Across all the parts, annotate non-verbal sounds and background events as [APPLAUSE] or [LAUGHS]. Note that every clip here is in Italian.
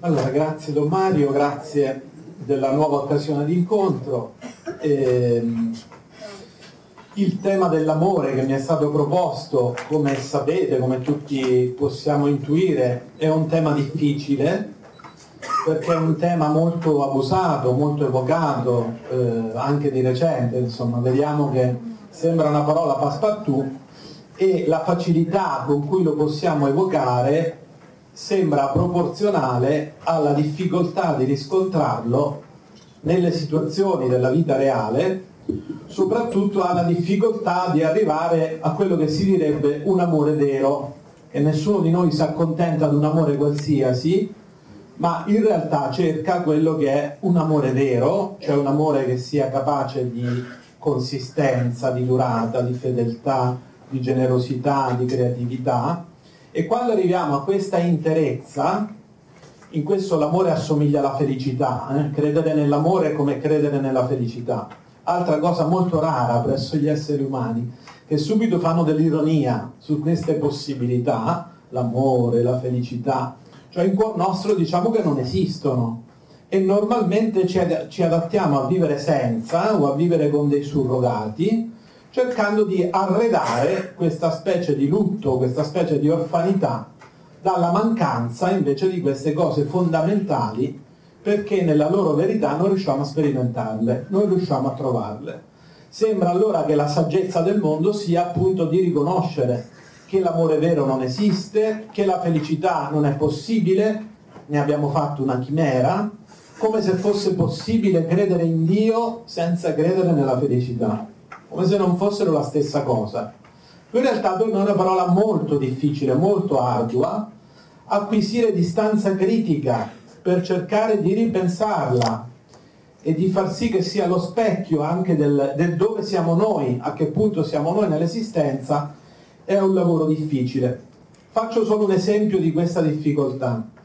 Allora, grazie Don Mario, grazie della nuova occasione di incontro. Eh, il tema dell'amore che mi è stato proposto, come sapete, come tutti possiamo intuire, è un tema difficile perché è un tema molto abusato, molto evocato, eh, anche di recente, insomma, vediamo che sembra una parola passepartout e la facilità con cui lo possiamo evocare sembra proporzionale alla difficoltà di riscontrarlo nelle situazioni della vita reale, soprattutto alla difficoltà di arrivare a quello che si direbbe un amore vero, che nessuno di noi si accontenta di un amore qualsiasi, ma in realtà cerca quello che è un amore vero, cioè un amore che sia capace di consistenza, di durata, di fedeltà, di generosità, di creatività, e quando arriviamo a questa interezza, in questo l'amore assomiglia alla felicità, eh? credere nell'amore è come credere nella felicità. Altra cosa molto rara presso gli esseri umani, che subito fanno dell'ironia su queste possibilità, l'amore, la felicità, cioè in cuor nostro diciamo che non esistono e normalmente ci, adattiamo a vivere senza o a vivere con dei surrogati cercando di arredare questa specie di lutto, questa specie di orfanità dalla mancanza invece di queste cose fondamentali perché nella loro verità non riusciamo a sperimentarle, non riusciamo a trovarle. Sembra allora che la saggezza del mondo sia appunto di riconoscere che l'amore vero non esiste, che la felicità non è possibile, ne abbiamo fatto una chimera, come se fosse possibile credere in Dio senza credere nella felicità come se non fossero la stessa cosa. In realtà è una parola molto difficile, molto ardua, acquisire distanza critica per cercare di ripensarla e di far sì che sia lo specchio anche del, del dove siamo noi, a che punto siamo noi nell'esistenza, è un lavoro difficile. Faccio solo un esempio di questa difficoltà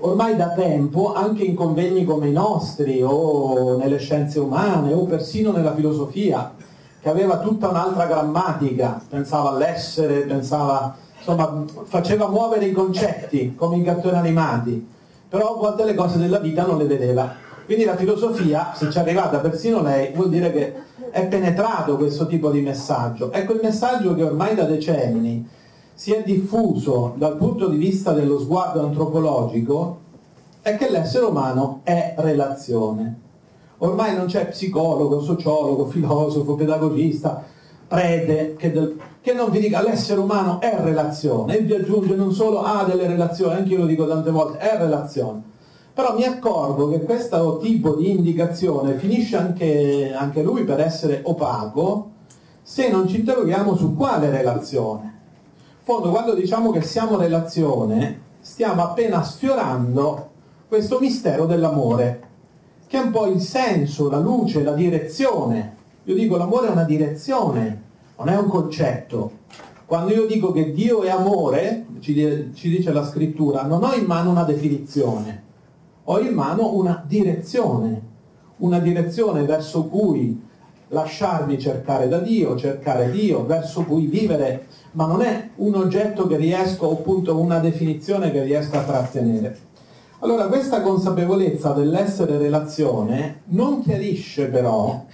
ormai da tempo, anche in convegni come i nostri, o nelle scienze umane, o persino nella filosofia, che aveva tutta un'altra grammatica, pensava all'essere, pensava, insomma, faceva muovere i concetti come i cartoni animati, però a volte le cose della vita non le vedeva. Quindi la filosofia, se ci è arrivata persino lei, vuol dire che è penetrato questo tipo di messaggio. È quel messaggio che ormai da decenni si è diffuso dal punto di vista dello sguardo antropologico è che l'essere umano è relazione. Ormai non c'è psicologo, sociologo, filosofo, pedagogista, prete che, del, che non vi dica l'essere umano è relazione e vi aggiunge non solo ha delle relazioni, anche io lo dico tante volte, è relazione. Però mi accorgo che questo tipo di indicazione finisce anche, anche lui per essere opaco se non ci interroghiamo su quale relazione fondo quando diciamo che siamo relazione, stiamo appena sfiorando questo mistero dell'amore, che è un po' il senso, la luce, la direzione. Io dico l'amore è una direzione, non è un concetto. Quando io dico che Dio è amore, ci, ci dice la scrittura, non ho in mano una definizione, ho in mano una direzione, una direzione verso cui lasciarmi cercare da Dio, cercare Dio, verso cui vivere ma non è un oggetto che riesco, appunto una definizione che riesco a trattenere. Allora questa consapevolezza dell'essere relazione non chiarisce però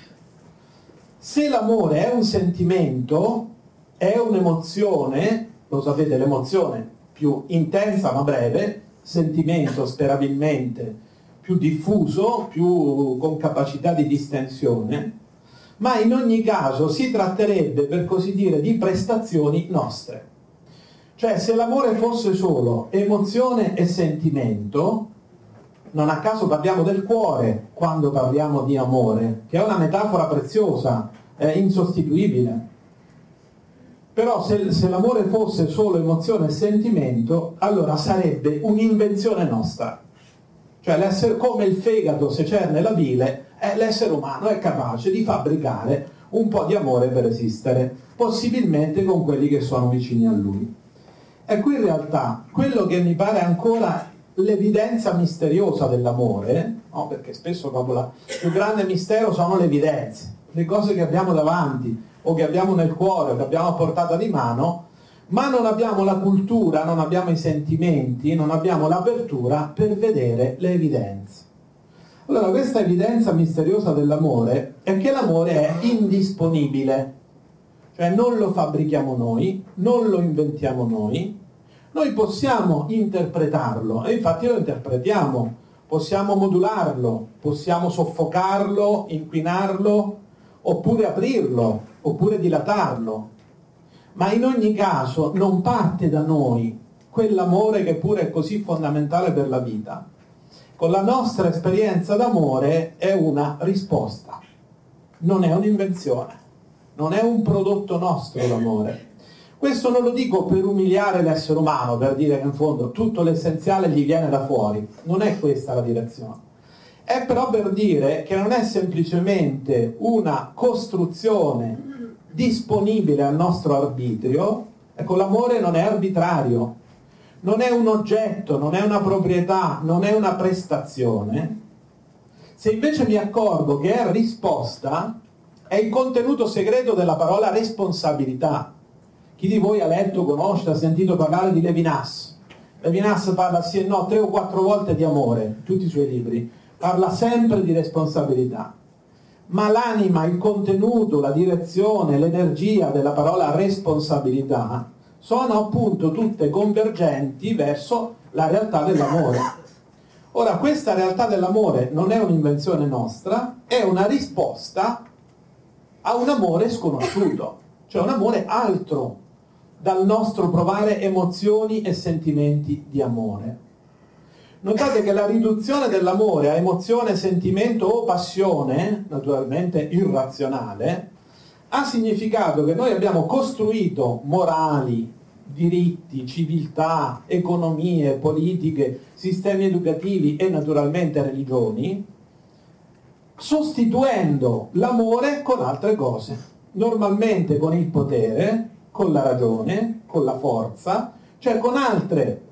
se l'amore è un sentimento, è un'emozione, lo sapete l'emozione più intensa ma breve, sentimento sperabilmente più diffuso, più con capacità di distensione, ma in ogni caso si tratterebbe, per così dire, di prestazioni nostre. Cioè se l'amore fosse solo emozione e sentimento, non a caso parliamo del cuore quando parliamo di amore, che è una metafora preziosa, è insostituibile. Però se, se l'amore fosse solo emozione e sentimento, allora sarebbe un'invenzione nostra. Cioè l'essere come il fegato se cerne la bile l'essere umano è capace di fabbricare un po' di amore per esistere, possibilmente con quelli che sono vicini a lui. E qui in realtà quello che mi pare ancora l'evidenza misteriosa dell'amore, no? perché spesso proprio il più grande mistero sono le evidenze, le cose che abbiamo davanti o che abbiamo nel cuore che abbiamo a portata di mano, ma non abbiamo la cultura, non abbiamo i sentimenti, non abbiamo l'apertura per vedere le evidenze. Allora questa evidenza misteriosa dell'amore è che l'amore è indisponibile, cioè non lo fabbrichiamo noi, non lo inventiamo noi, noi possiamo interpretarlo e infatti lo interpretiamo, possiamo modularlo, possiamo soffocarlo, inquinarlo, oppure aprirlo, oppure dilatarlo, ma in ogni caso non parte da noi quell'amore che pure è così fondamentale per la vita. Con la nostra esperienza d'amore è una risposta, non è un'invenzione, non è un prodotto nostro l'amore. Questo non lo dico per umiliare l'essere umano, per dire che in fondo tutto l'essenziale gli viene da fuori, non è questa la direzione. È però per dire che non è semplicemente una costruzione disponibile al nostro arbitrio, ecco l'amore non è arbitrario, non è un oggetto, non è una proprietà, non è una prestazione. Se invece mi accorgo che è risposta, è il contenuto segreto della parola responsabilità. Chi di voi ha letto, conosce, ha sentito parlare di Levinas? Levinas parla sì e no tre o quattro volte di amore, tutti i suoi libri, parla sempre di responsabilità ma l'anima, il contenuto, la direzione, l'energia della parola responsabilità sono appunto tutte convergenti verso la realtà dell'amore. Ora, questa realtà dell'amore non è un'invenzione nostra, è una risposta a un amore sconosciuto, cioè un amore altro dal nostro provare emozioni e sentimenti di amore. Notate che la riduzione dell'amore a emozione, sentimento o passione, naturalmente irrazionale, ha significato che noi abbiamo costruito morali, diritti, civiltà, economie, politiche, sistemi educativi e naturalmente religioni, sostituendo l'amore con altre cose, normalmente con il potere, con la ragione, con la forza, cioè con altre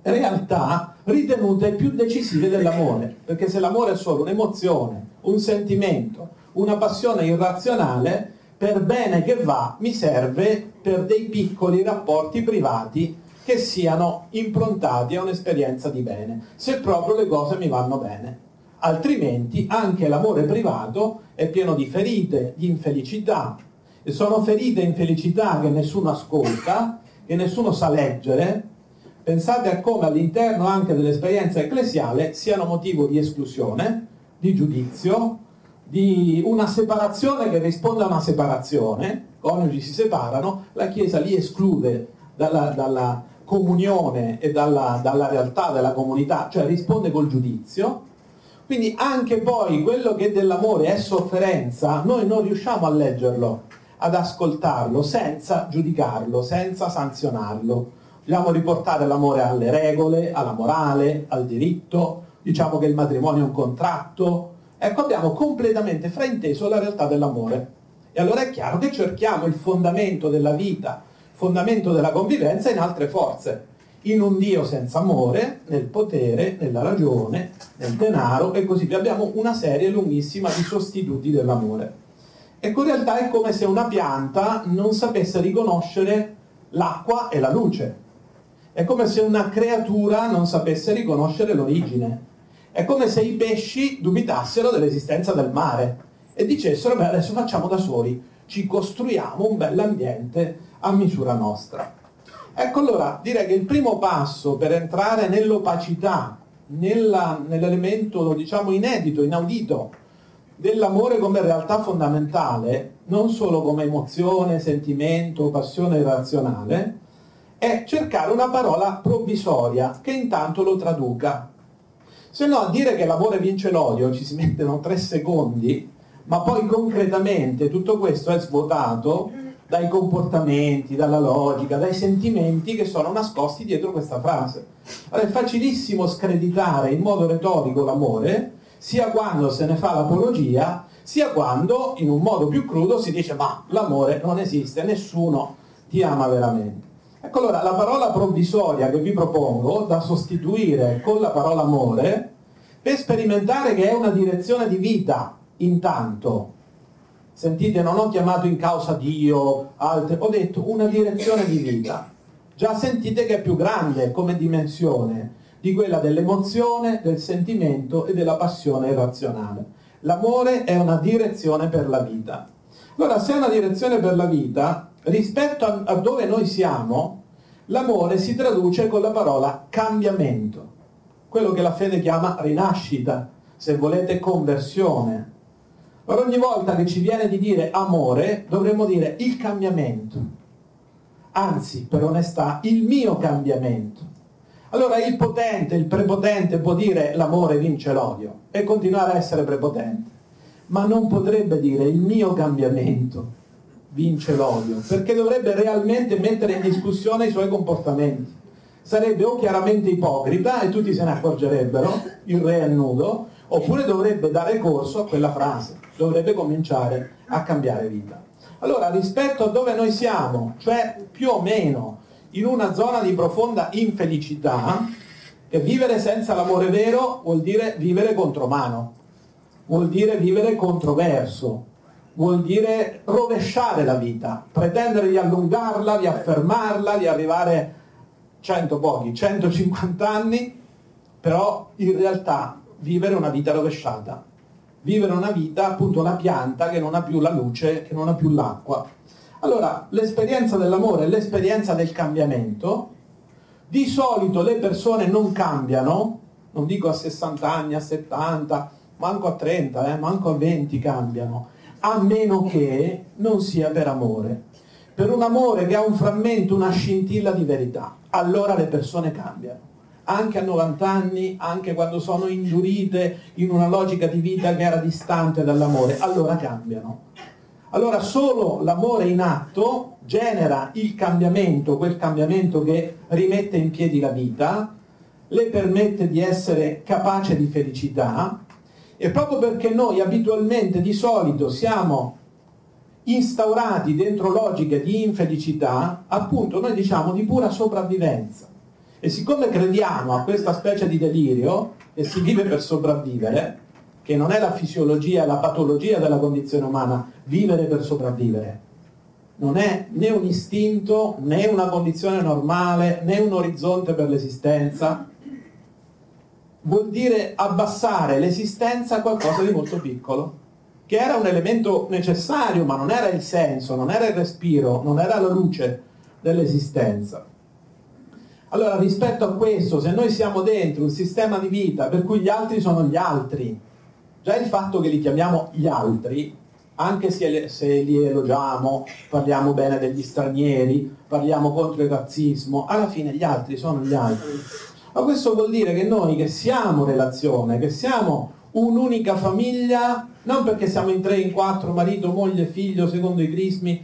realtà ritenute più decisive dell'amore, perché se l'amore è solo un'emozione, un sentimento, una passione irrazionale, per bene che va mi serve per dei piccoli rapporti privati che siano improntati a un'esperienza di bene, se proprio le cose mi vanno bene. Altrimenti anche l'amore privato è pieno di ferite, di infelicità, e sono ferite e infelicità che nessuno ascolta, che nessuno sa leggere, pensate a come all'interno anche dell'esperienza ecclesiale siano motivo di esclusione, di giudizio, di una separazione che risponde a una separazione, coniugi si separano, la Chiesa li esclude dalla, dalla comunione e dalla, dalla realtà della comunità, cioè risponde col giudizio, quindi anche poi quello che dell'amore è sofferenza, noi non riusciamo a leggerlo, ad ascoltarlo senza giudicarlo, senza sanzionarlo Dobbiamo riportare l'amore alle regole, alla morale, al diritto, diciamo che il matrimonio è un contratto. Ecco, abbiamo completamente frainteso la realtà dell'amore. E allora è chiaro che cerchiamo il fondamento della vita, il fondamento della convivenza in altre forze. In un Dio senza amore, nel potere, nella ragione, nel denaro e così via. Abbiamo una serie lunghissima di sostituti dell'amore. Ecco, in realtà è come se una pianta non sapesse riconoscere l'acqua e la luce. È come se una creatura non sapesse riconoscere l'origine. È come se i pesci dubitassero dell'esistenza del mare e dicessero, beh, adesso facciamo da soli, ci costruiamo un bell'ambiente a misura nostra. Ecco allora, direi che il primo passo per entrare nell'opacità, nella, nell'elemento diciamo inedito, inaudito dell'amore come realtà fondamentale, non solo come emozione, sentimento, passione irrazionale, è cercare una parola provvisoria che intanto lo traduca. Se no a dire che l'amore vince l'odio ci si mettono tre secondi, ma poi concretamente tutto questo è svuotato dai comportamenti, dalla logica, dai sentimenti che sono nascosti dietro questa frase. Allora è facilissimo screditare in modo retorico l'amore, sia quando se ne fa l'apologia, sia quando in un modo più crudo si dice ma l'amore non esiste, nessuno ti ama veramente. Ecco allora, la parola provvisoria che vi propongo da sostituire con la parola amore per sperimentare che è una direzione di vita intanto. Sentite, non ho chiamato in causa Dio, altre, ho detto una direzione di vita. Già sentite che è più grande come dimensione di quella dell'emozione, del sentimento e della passione irrazionale. L'amore è una direzione per la vita. Allora, se è una direzione per la vita, rispetto a, a dove noi siamo, l'amore si traduce con la parola cambiamento, quello che la fede chiama rinascita, se volete conversione. Allora ogni volta che ci viene di dire amore, dovremmo dire il cambiamento, anzi, per onestà, il mio cambiamento. Allora il potente, il prepotente può dire l'amore vince l'odio e continuare a essere prepotente, ma non potrebbe dire il mio cambiamento vince l'odio, perché dovrebbe realmente mettere in discussione i suoi comportamenti. Sarebbe o chiaramente ipocrita e tutti se ne accorgerebbero, il re è nudo, oppure dovrebbe dare corso a quella frase, dovrebbe cominciare a cambiare vita. Allora, rispetto a dove noi siamo, cioè più o meno in una zona di profonda infelicità, che vivere senza l'amore vero vuol dire vivere contromano, vuol dire vivere controverso, vuol dire rovesciare la vita, pretendere di allungarla, di affermarla, di arrivare 100 pochi, 150 anni, però in realtà vivere una vita rovesciata, vivere una vita appunto una pianta che non ha più la luce, che non ha più l'acqua. Allora, l'esperienza dell'amore l'esperienza del cambiamento. Di solito le persone non cambiano, non dico a 60 anni, a 70, manco a 30, eh, manco a 20 cambiano a meno che non sia per amore. Per un amore che ha un frammento, una scintilla di verità, allora le persone cambiano. Anche a 90 anni, anche quando sono indurite in una logica di vita che era distante dall'amore, allora cambiano. Allora solo l'amore in atto genera il cambiamento, quel cambiamento che rimette in piedi la vita, le permette di essere capace di felicità e proprio perché noi abitualmente di solito siamo instaurati dentro logiche di infelicità, appunto noi diciamo di pura sopravvivenza. E siccome crediamo a questa specie di delirio, che si vive per sopravvivere, che non è la fisiologia, la patologia della condizione umana, vivere per sopravvivere, non è né un istinto, né una condizione normale, né un orizzonte per l'esistenza, vuol dire abbassare l'esistenza a qualcosa di molto piccolo, che era un elemento necessario, ma non era il senso, non era il respiro, non era la luce dell'esistenza. Allora, rispetto a questo, se noi siamo dentro un sistema di vita per cui gli altri sono gli altri, già il fatto che li chiamiamo gli altri, anche se, se li elogiamo, parliamo bene degli stranieri, parliamo contro il razzismo, alla fine gli altri sono gli altri. Ma questo vuol dire che noi che siamo relazione, che siamo un'unica famiglia, non perché siamo in tre, in quattro, marito, moglie, figlio, secondo i crismi,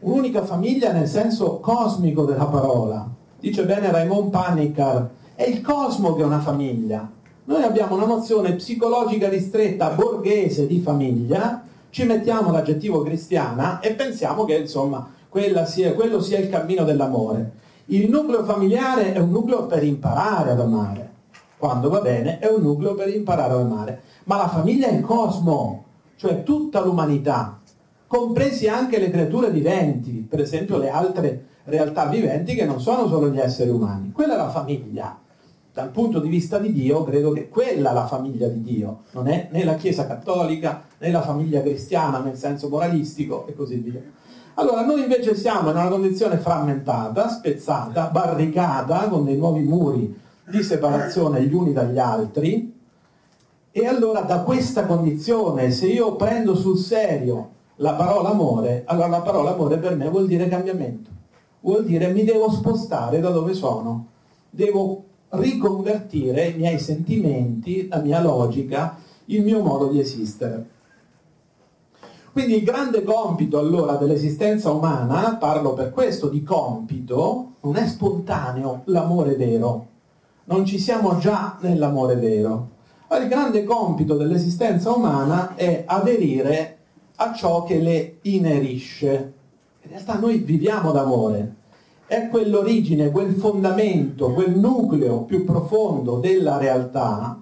un'unica famiglia nel senso cosmico della parola. Dice bene Raymond Panikkar, è il cosmo che è una famiglia. Noi abbiamo una nozione psicologica ristretta, borghese di famiglia, ci mettiamo l'aggettivo cristiana e pensiamo che insomma sia, quello sia il cammino dell'amore. Il nucleo familiare è un nucleo per imparare ad amare. Quando va bene è un nucleo per imparare ad amare. Ma la famiglia è il cosmo, cioè tutta l'umanità, compresi anche le creature viventi, per esempio le altre realtà viventi che non sono solo gli esseri umani. Quella è la famiglia. Dal punto di vista di Dio, credo che quella è la famiglia di Dio, non è né la Chiesa cattolica né la famiglia cristiana nel senso moralistico e così via. Allora, noi invece siamo in una condizione frammentata, spezzata, barricata, con dei nuovi muri di separazione gli uni dagli altri, e allora da questa condizione, se io prendo sul serio la parola amore, allora la parola amore per me vuol dire cambiamento, vuol dire mi devo spostare da dove sono, devo riconvertire i miei sentimenti, la mia logica, il mio modo di esistere. Quindi il grande compito allora dell'esistenza umana, parlo per questo di compito, non è spontaneo l'amore vero, non ci siamo già nell'amore vero. Ma il grande compito dell'esistenza umana è aderire a ciò che le inerisce. In realtà noi viviamo d'amore, è quell'origine, quel fondamento, quel nucleo più profondo della realtà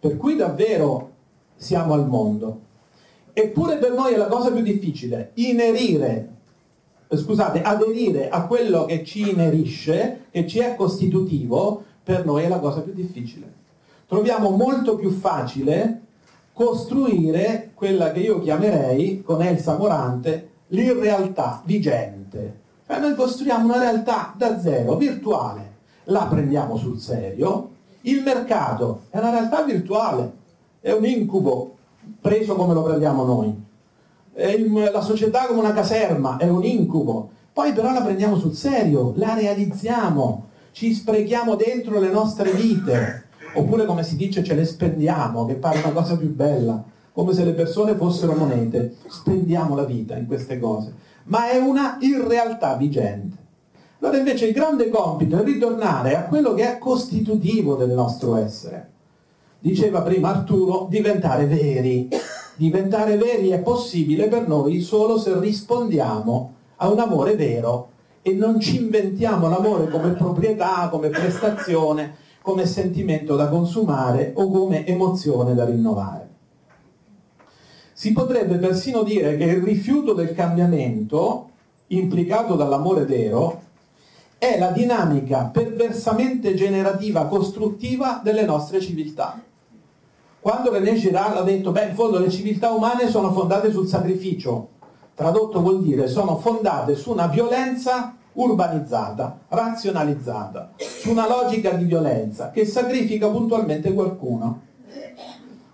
per cui davvero siamo al mondo Eppure per noi è la cosa più difficile, inerire, scusate, aderire a quello che ci inerisce, che ci è costitutivo, per noi è la cosa più difficile. Troviamo molto più facile costruire quella che io chiamerei, con Elsa Morante, l'irrealtà vigente. Cioè noi costruiamo una realtà da zero, virtuale, la prendiamo sul serio, il mercato è una realtà virtuale, è un incubo preso come lo prendiamo noi. La società come una caserma è un incubo, poi però la prendiamo sul serio, la realizziamo, ci sprechiamo dentro le nostre vite, oppure come si dice ce le spendiamo, che pare una cosa più bella, come se le persone fossero monete, spendiamo la vita in queste cose, ma è una irrealtà vigente. Allora invece il grande compito è ritornare a quello che è costitutivo del nostro essere diceva prima Arturo, diventare veri. Diventare veri è possibile per noi solo se rispondiamo a un amore vero e non ci inventiamo l'amore come proprietà, come prestazione, come sentimento da consumare o come emozione da rinnovare. Si potrebbe persino dire che il rifiuto del cambiamento, implicato dall'amore vero, è la dinamica perversamente generativa costruttiva delle nostre civiltà. Quando René Girard ha detto, beh, in fondo le civiltà umane sono fondate sul sacrificio, tradotto vuol dire sono fondate su una violenza urbanizzata, razionalizzata, su una logica di violenza che sacrifica puntualmente qualcuno.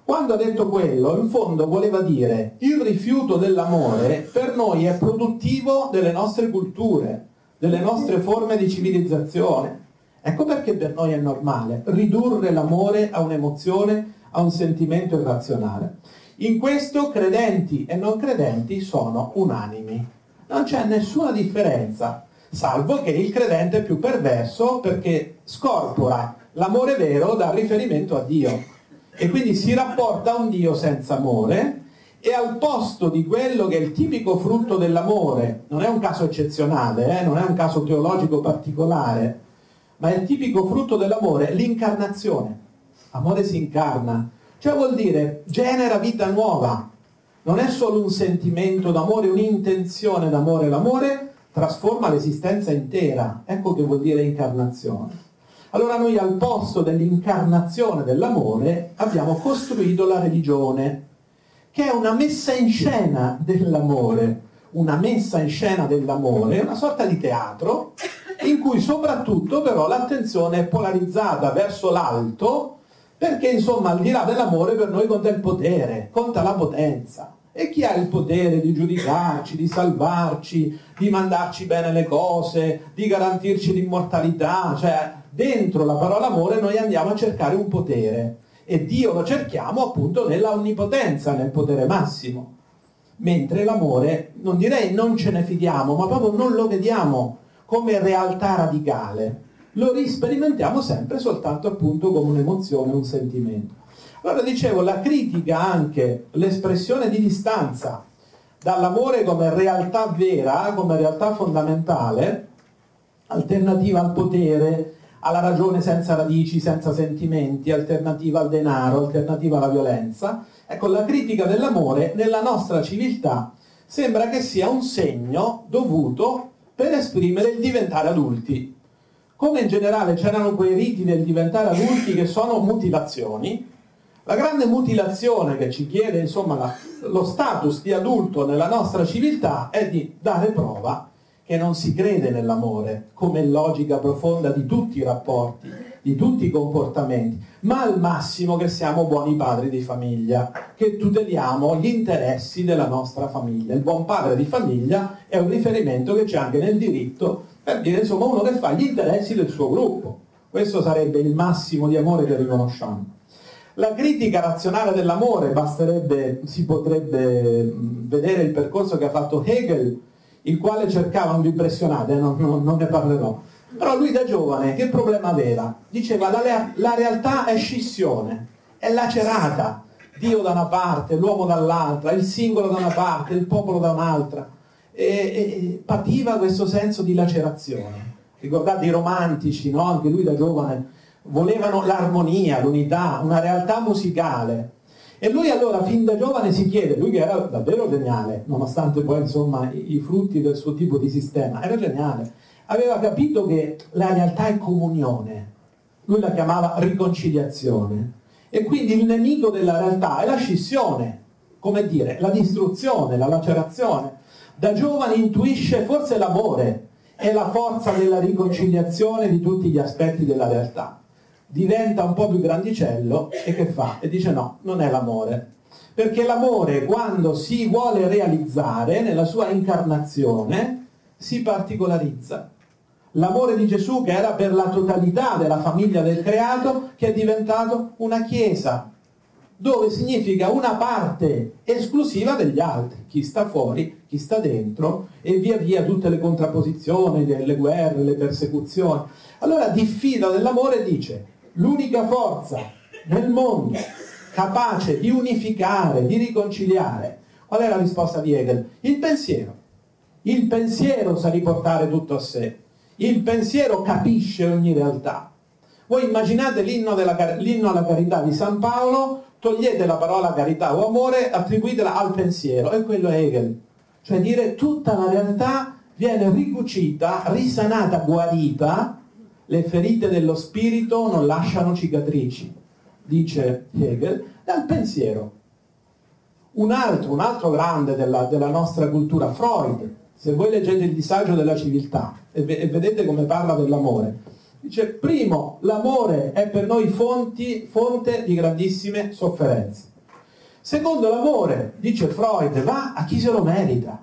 Quando ha detto quello, in fondo voleva dire il rifiuto dell'amore per noi è produttivo delle nostre culture, delle nostre forme di civilizzazione. Ecco perché per noi è normale ridurre l'amore a un'emozione a un sentimento irrazionale. In questo credenti e non credenti sono unanimi. Non c'è nessuna differenza, salvo che il credente è più perverso perché scorpora l'amore vero dal riferimento a Dio e quindi si rapporta a un Dio senza amore e al posto di quello che è il tipico frutto dell'amore, non è un caso eccezionale, eh, non è un caso teologico particolare, ma è il tipico frutto dell'amore, l'incarnazione. Amore si incarna, cioè vuol dire genera vita nuova. Non è solo un sentimento d'amore, un'intenzione d'amore. L'amore trasforma l'esistenza intera. Ecco che vuol dire incarnazione. Allora noi al posto dell'incarnazione dell'amore abbiamo costruito la religione, che è una messa in scena dell'amore, una messa in scena dell'amore, una sorta di teatro in cui soprattutto però l'attenzione è polarizzata verso l'alto perché insomma al di là dell'amore per noi conta il potere, conta la potenza. E chi ha il potere di giudicarci, di salvarci, di mandarci bene le cose, di garantirci l'immortalità? Cioè, dentro la parola amore noi andiamo a cercare un potere e Dio lo cerchiamo appunto nella onnipotenza, nel potere massimo. Mentre l'amore, non direi non ce ne fidiamo, ma proprio non lo vediamo come realtà radicale lo risperimentiamo sempre soltanto appunto come un'emozione, un sentimento. Allora dicevo, la critica anche, l'espressione di distanza dall'amore come realtà vera, come realtà fondamentale, alternativa al potere, alla ragione senza radici, senza sentimenti, alternativa al denaro, alternativa alla violenza. Ecco, la critica dell'amore nella nostra civiltà sembra che sia un segno dovuto per esprimere il diventare adulti, come in generale c'erano quei riti del diventare adulti che sono mutilazioni, la grande mutilazione che ci chiede insomma la, lo status di adulto nella nostra civiltà è di dare prova che non si crede nell'amore come logica profonda di tutti i rapporti, di tutti i comportamenti, ma al massimo che siamo buoni padri di famiglia, che tuteliamo gli interessi della nostra famiglia. Il buon padre di famiglia è un riferimento che c'è anche nel diritto per dire insomma uno che fa gli interessi del suo gruppo. Questo sarebbe il massimo di amore che riconosciamo. La critica razionale dell'amore, basterebbe, si potrebbe vedere il percorso che ha fatto Hegel, il quale cercava, non vi non, non, non ne parlerò, però lui da giovane che problema aveva? Diceva la, la realtà è scissione, è lacerata, Dio da una parte, l'uomo dall'altra, il singolo da una parte, il popolo da un'altra e, e pativa questo senso di lacerazione. Ricordate i romantici, no? anche lui da giovane, volevano l'armonia, l'unità, una realtà musicale. E lui allora fin da giovane si chiede, lui che era davvero geniale, nonostante poi insomma i, frutti del suo tipo di sistema, era geniale, aveva capito che la realtà è comunione, lui la chiamava riconciliazione, e quindi il nemico della realtà è la scissione, come dire, la distruzione, la lacerazione. Da giovane intuisce forse l'amore, è la forza della riconciliazione di tutti gli aspetti della realtà diventa un po' più grandicello e che fa? E dice no, non è l'amore. Perché l'amore quando si vuole realizzare nella sua incarnazione si particolarizza. L'amore di Gesù che era per la totalità della famiglia del creato che è diventato una chiesa, dove significa una parte esclusiva degli altri, chi sta fuori, chi sta dentro e via via tutte le contrapposizioni, le guerre, le persecuzioni. Allora diffida dell'amore dice l'unica forza nel mondo capace di unificare, di riconciliare. Qual è la risposta di Hegel? Il pensiero. Il pensiero sa riportare tutto a sé. Il pensiero capisce ogni realtà. Voi immaginate l'inno, della, l'inno alla carità di San Paolo, togliete la parola carità o amore, attribuitela al pensiero, e quello è Hegel. Cioè dire tutta la realtà viene ricucita, risanata, guarita le ferite dello spirito non lasciano cicatrici, dice Hegel, dal pensiero. Un altro, un altro grande della, della nostra cultura, Freud, se voi leggete il disagio della civiltà e, ve, e vedete come parla dell'amore, dice, primo, l'amore è per noi fonti, fonte di grandissime sofferenze. Secondo, l'amore, dice Freud, va a chi se lo merita.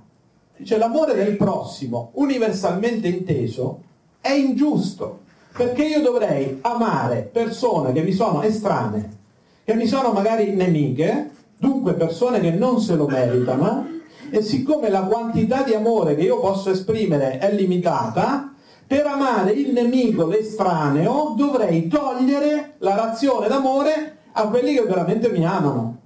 Dice, l'amore del prossimo, universalmente inteso, è ingiusto perché io dovrei amare persone che mi sono estranee, che mi sono magari nemiche, dunque persone che non se lo meritano, e siccome la quantità di amore che io posso esprimere è limitata, per amare il nemico, l'estraneo, dovrei togliere la razione d'amore a quelli che veramente mi amano.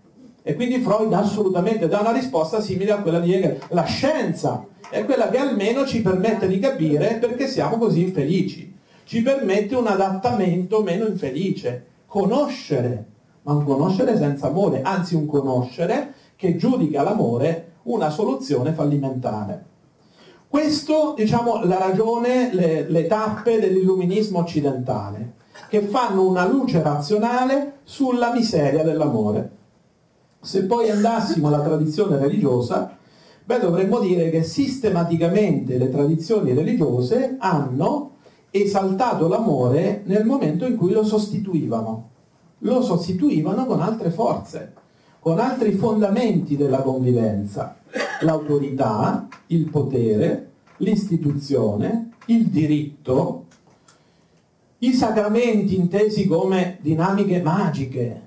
E quindi Freud assolutamente dà una risposta simile a quella di Hegel. La scienza è quella che almeno ci permette di capire perché siamo così infelici ci permette un adattamento meno infelice. Conoscere, ma un conoscere senza amore, anzi un conoscere che giudica l'amore una soluzione fallimentare. Questo, diciamo, la ragione, le, le tappe dell'illuminismo occidentale, che fanno una luce razionale sulla miseria dell'amore. Se poi andassimo alla tradizione religiosa, beh, dovremmo dire che sistematicamente le tradizioni religiose hanno esaltato l'amore nel momento in cui lo sostituivano. Lo sostituivano con altre forze, con altri fondamenti della convivenza. L'autorità, il potere, l'istituzione, il diritto, i sacramenti intesi come dinamiche magiche,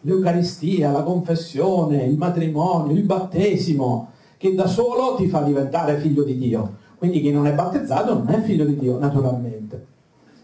l'Eucaristia, la confessione, il matrimonio, il battesimo, che da solo ti fa diventare figlio di Dio. Quindi chi non è battezzato non è figlio di Dio, naturalmente.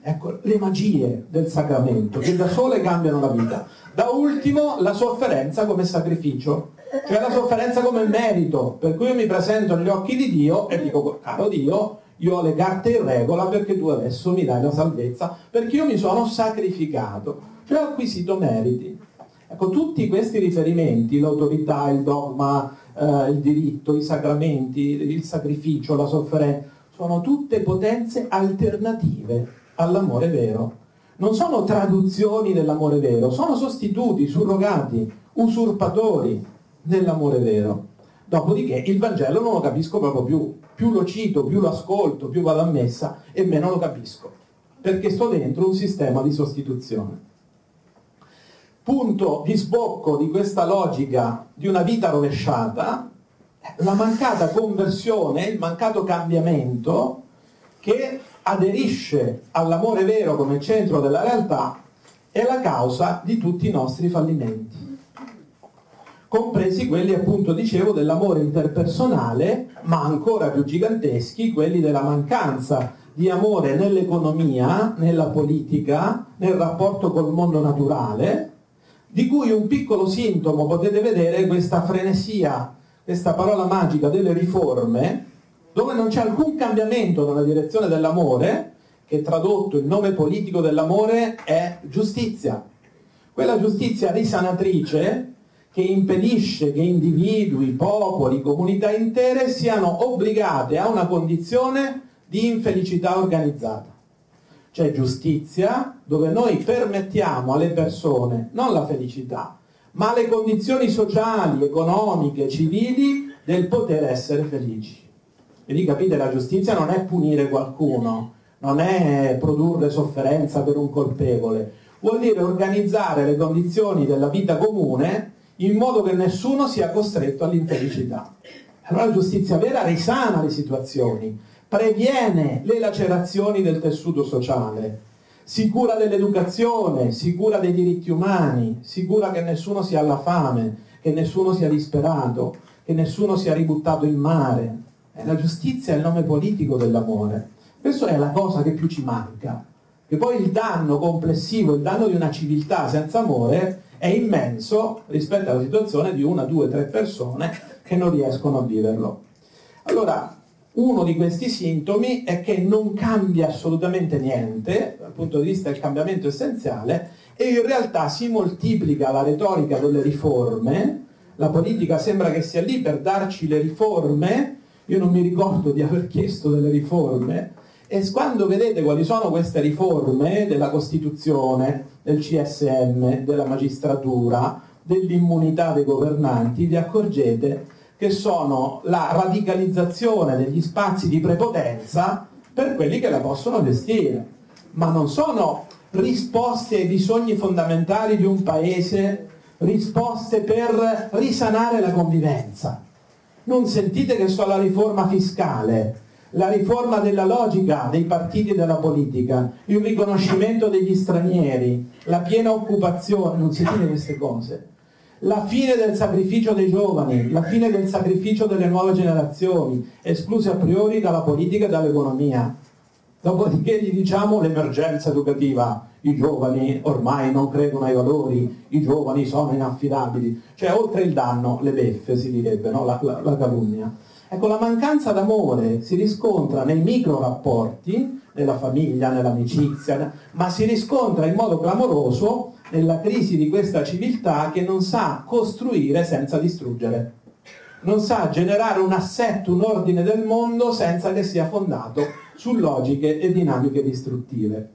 Ecco, le magie del sacramento, che da sole cambiano la vita. Da ultimo, la sofferenza come sacrificio, cioè la sofferenza come merito, per cui io mi presento negli occhi di Dio e dico, caro Dio, io ho le carte in regola perché tu adesso mi dai la salvezza, perché io mi sono sacrificato, cioè ho acquisito meriti. Ecco, tutti questi riferimenti, l'autorità, il dogma, eh, il diritto, i sacramenti, il sacrificio, la sofferenza, sono tutte potenze alternative all'amore vero. Non sono traduzioni dell'amore vero, sono sostituti, surrogati, usurpatori dell'amore vero. Dopodiché il Vangelo non lo capisco proprio più. Più lo cito, più lo ascolto, più vado a messa e meno lo capisco. Perché sto dentro un sistema di sostituzione punto di sbocco di questa logica di una vita rovesciata, la mancata conversione, il mancato cambiamento che aderisce all'amore vero come centro della realtà è la causa di tutti i nostri fallimenti, compresi quelli appunto dicevo dell'amore interpersonale, ma ancora più giganteschi quelli della mancanza di amore nell'economia, nella politica, nel rapporto col mondo naturale, di cui un piccolo sintomo potete vedere questa frenesia, questa parola magica delle riforme, dove non c'è alcun cambiamento nella direzione dell'amore, che tradotto il nome politico dell'amore è giustizia. Quella giustizia risanatrice che impedisce che individui, popoli, comunità intere siano obbligate a una condizione di infelicità organizzata. C'è giustizia dove noi permettiamo alle persone non la felicità, ma le condizioni sociali, economiche, civili del poter essere felici. E lì capite, la giustizia non è punire qualcuno, non è produrre sofferenza per un colpevole, vuol dire organizzare le condizioni della vita comune in modo che nessuno sia costretto all'infelicità. Allora la giustizia vera risana le situazioni, previene le lacerazioni del tessuto sociale, si cura dell'educazione, si cura dei diritti umani, si cura che nessuno sia alla fame, che nessuno sia disperato, che nessuno sia ributtato in mare. La giustizia è il nome politico dell'amore. Questa è la cosa che più ci manca. Che poi il danno complessivo, il danno di una civiltà senza amore è immenso rispetto alla situazione di una, due, tre persone che non riescono a viverlo. Allora, uno di questi sintomi è che non cambia assolutamente niente dal punto di vista del cambiamento essenziale e in realtà si moltiplica la retorica delle riforme, la politica sembra che sia lì per darci le riforme, io non mi ricordo di aver chiesto delle riforme, e quando vedete quali sono queste riforme della Costituzione, del CSM, della magistratura, dell'immunità dei governanti, vi accorgete che sono la radicalizzazione degli spazi di prepotenza per quelli che la possono gestire, ma non sono risposte ai bisogni fondamentali di un paese, risposte per risanare la convivenza. Non sentite che so la riforma fiscale, la riforma della logica dei partiti e della politica, il riconoscimento degli stranieri, la piena occupazione, non dice queste cose, la fine del sacrificio dei giovani, la fine del sacrificio delle nuove generazioni, escluse a priori dalla politica e dall'economia. Dopodiché gli diciamo l'emergenza educativa, i giovani ormai non credono ai valori, i giovani sono inaffidabili, cioè oltre il danno le beffe si direbbe, no? la, la, la calunnia. Ecco, la mancanza d'amore si riscontra nei micro rapporti, nella famiglia, nell'amicizia, ma si riscontra in modo clamoroso nella crisi di questa civiltà che non sa costruire senza distruggere. Non sa generare un assetto, un ordine del mondo senza che sia fondato su logiche e dinamiche distruttive.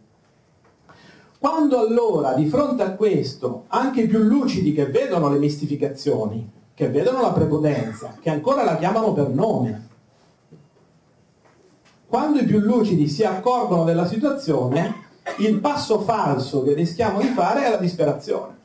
Quando allora, di fronte a questo, anche i più lucidi che vedono le mistificazioni, che vedono la prepotenza, che ancora la chiamano per nome. Quando i più lucidi si accorgono della situazione, il passo falso che rischiamo di fare è la disperazione.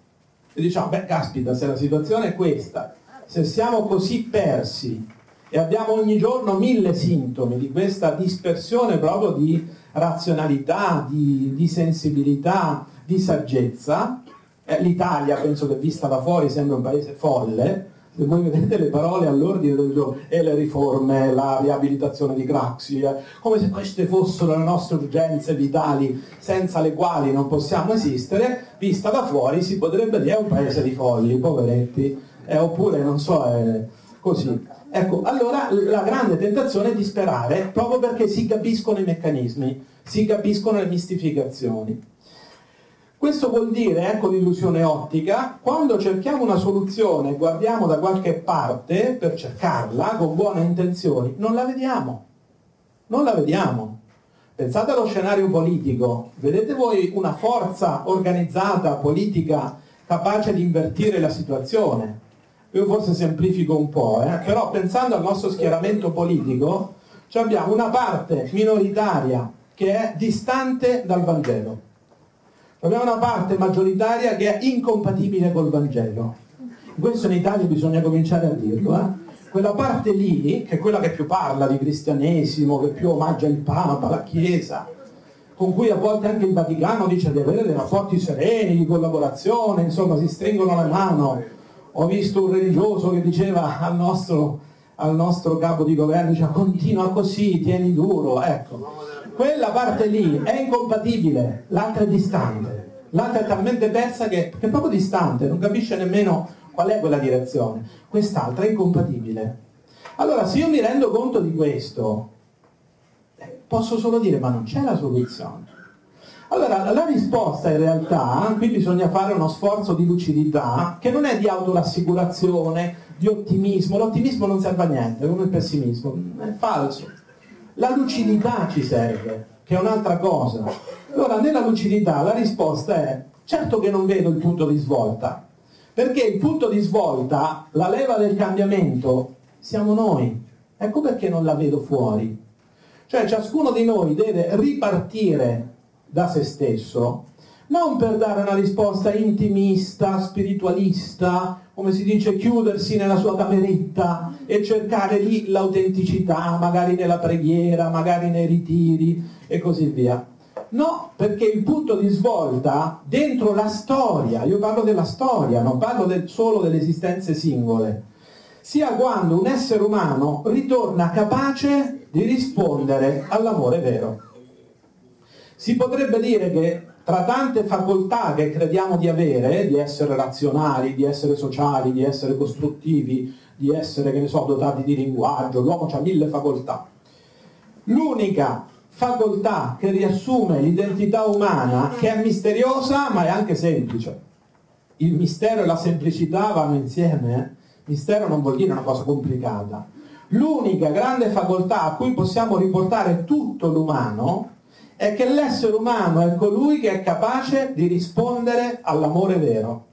E diciamo, beh, caspita, se la situazione è questa, se siamo così persi e abbiamo ogni giorno mille sintomi di questa dispersione proprio di razionalità, di, di sensibilità, di saggezza, eh, l'Italia penso che vista da fuori sembra un paese folle, se voi vedete le parole all'ordine del giorno e le riforme, la riabilitazione di Craxi, eh, come se queste fossero le nostre urgenze vitali senza le quali non possiamo esistere, vista da fuori si potrebbe dire è un paese di folli, poveretti, eh, oppure non so, è così. Ecco, allora la grande tentazione è disperare proprio perché si capiscono i meccanismi, si capiscono le mistificazioni. Questo vuol dire, ecco l'illusione ottica, quando cerchiamo una soluzione, guardiamo da qualche parte per cercarla con buone intenzioni, non la vediamo. Non la vediamo. Pensate allo scenario politico, vedete voi una forza organizzata, politica, capace di invertire la situazione? Io forse semplifico un po', eh? però pensando al nostro schieramento politico, abbiamo una parte minoritaria che è distante dal Vangelo Abbiamo una parte maggioritaria che è incompatibile col Vangelo. Questo in Italia bisogna cominciare a dirlo. Eh? Quella parte lì, che è quella che più parla di cristianesimo, che più omaggia il Papa, la Chiesa, con cui a volte anche il Vaticano dice di avere dei rapporti sereni, di collaborazione, insomma si stringono la mano. Ho visto un religioso che diceva al nostro, al nostro capo di governo, diceva continua così, tieni duro, ecco quella parte lì è incompatibile, l'altra è distante, l'altra è talmente persa che, che, è proprio distante, non capisce nemmeno qual è quella direzione, quest'altra è incompatibile. Allora se io mi rendo conto di questo, eh, posso solo dire ma non c'è la soluzione. Allora, la risposta in realtà, qui bisogna fare uno sforzo di lucidità, che non è di autorassicurazione, di ottimismo, l'ottimismo non serve a niente, come il pessimismo, è falso. La lucidità ci serve, che è un'altra cosa. Allora, nella lucidità la risposta è, certo che non vedo il punto di svolta, perché il punto di svolta, la leva del cambiamento, siamo noi. Ecco perché non la vedo fuori. Cioè ciascuno di noi deve ripartire da se stesso, non per dare una risposta intimista, spiritualista, come si dice, chiudersi nella sua cameretta e cercare lì l'autenticità, magari nella preghiera, magari nei ritiri e così via. No, perché il punto di svolta dentro la storia, io parlo della storia, non parlo del, solo delle esistenze singole, sia quando un essere umano ritorna capace di rispondere all'amore vero. Si potrebbe dire che tra tante facoltà che crediamo di avere, di essere razionali, di essere sociali, di essere costruttivi, di essere, che ne so, dotati di linguaggio, l'uomo ha mille facoltà. L'unica facoltà che riassume l'identità umana, che è misteriosa ma è anche semplice. Il mistero e la semplicità vanno insieme. Eh? Mistero non vuol dire una cosa complicata. L'unica grande facoltà a cui possiamo riportare tutto l'umano è che l'essere umano è colui che è capace di rispondere all'amore vero.